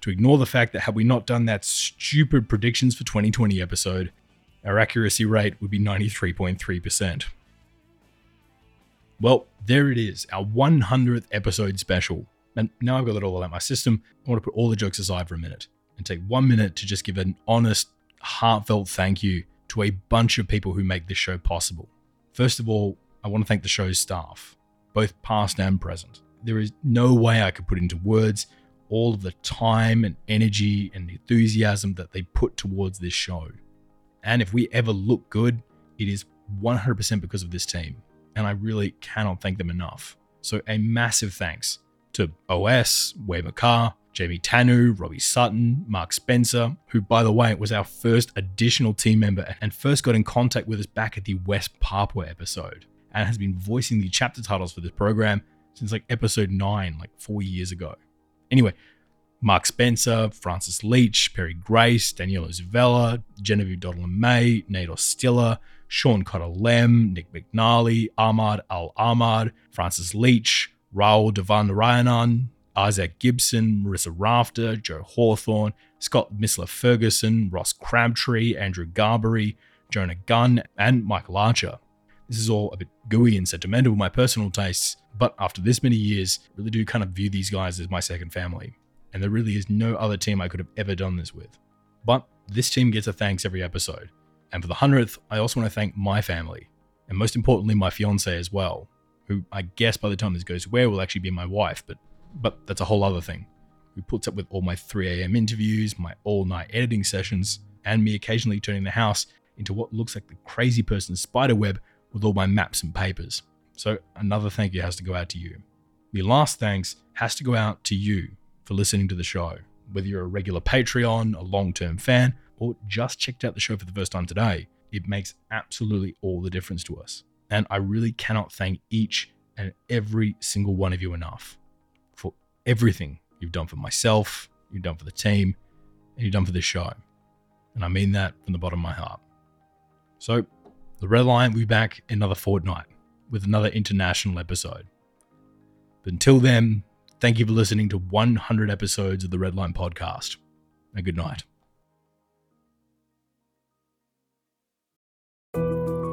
to ignore the fact that had we not done that stupid predictions for 2020 episode, our accuracy rate would be 93.3%. Well, there it is, our 100th episode special. And now I've got it all out of my system, I want to put all the jokes aside for a minute and take one minute to just give an honest, heartfelt thank you to a bunch of people who make this show possible. First of all, I want to thank the show's staff, both past and present. There is no way I could put into words all of the time and energy and enthusiasm that they put towards this show. And if we ever look good, it is 100% because of this team. And I really cannot thank them enough. So, a massive thanks to OS, Wei McCarr, Jamie Tanu, Robbie Sutton, Mark Spencer, who, by the way, was our first additional team member and first got in contact with us back at the West Papua episode and has been voicing the chapter titles for this program since like episode 9, like four years ago. Anyway, Mark Spencer, Francis Leach, Perry Grace, Daniela Zuvella, Genevieve Dodland May, Nate Ostiller, Sean Cotter Lem, Nick McNally, Ahmad Al Ahmad, Francis Leach, Raul Devan Ryanan, Isaac Gibson, Marissa Rafter, Joe Hawthorne, Scott Missler Ferguson, Ross Crabtree, Andrew Garbery, Jonah Gunn, and Michael Archer. This is all a bit gooey and sentimental with my personal tastes, but after this many years, I really do kind of view these guys as my second family. And there really is no other team I could have ever done this with. But this team gets a thanks every episode. And for the 100th, I also want to thank my family, and most importantly, my fiance as well, who I guess by the time this goes where will actually be my wife, but but that's a whole other thing. Who puts up with all my 3 a.m. interviews, my all night editing sessions, and me occasionally turning the house into what looks like the crazy person's spider web with all my maps and papers. So another thank you has to go out to you. The last thanks has to go out to you for listening to the show. Whether you're a regular Patreon, a long term fan, or just checked out the show for the first time today, it makes absolutely all the difference to us. And I really cannot thank each and every single one of you enough for everything you've done for myself, you've done for the team, and you've done for the show. And I mean that from the bottom of my heart. So, the Red Line will be back in another fortnight with another international episode. But until then, thank you for listening to 100 episodes of the Red Line podcast. And good night.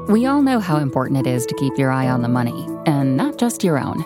We all know how important it is to keep your eye on the money, and not just your own.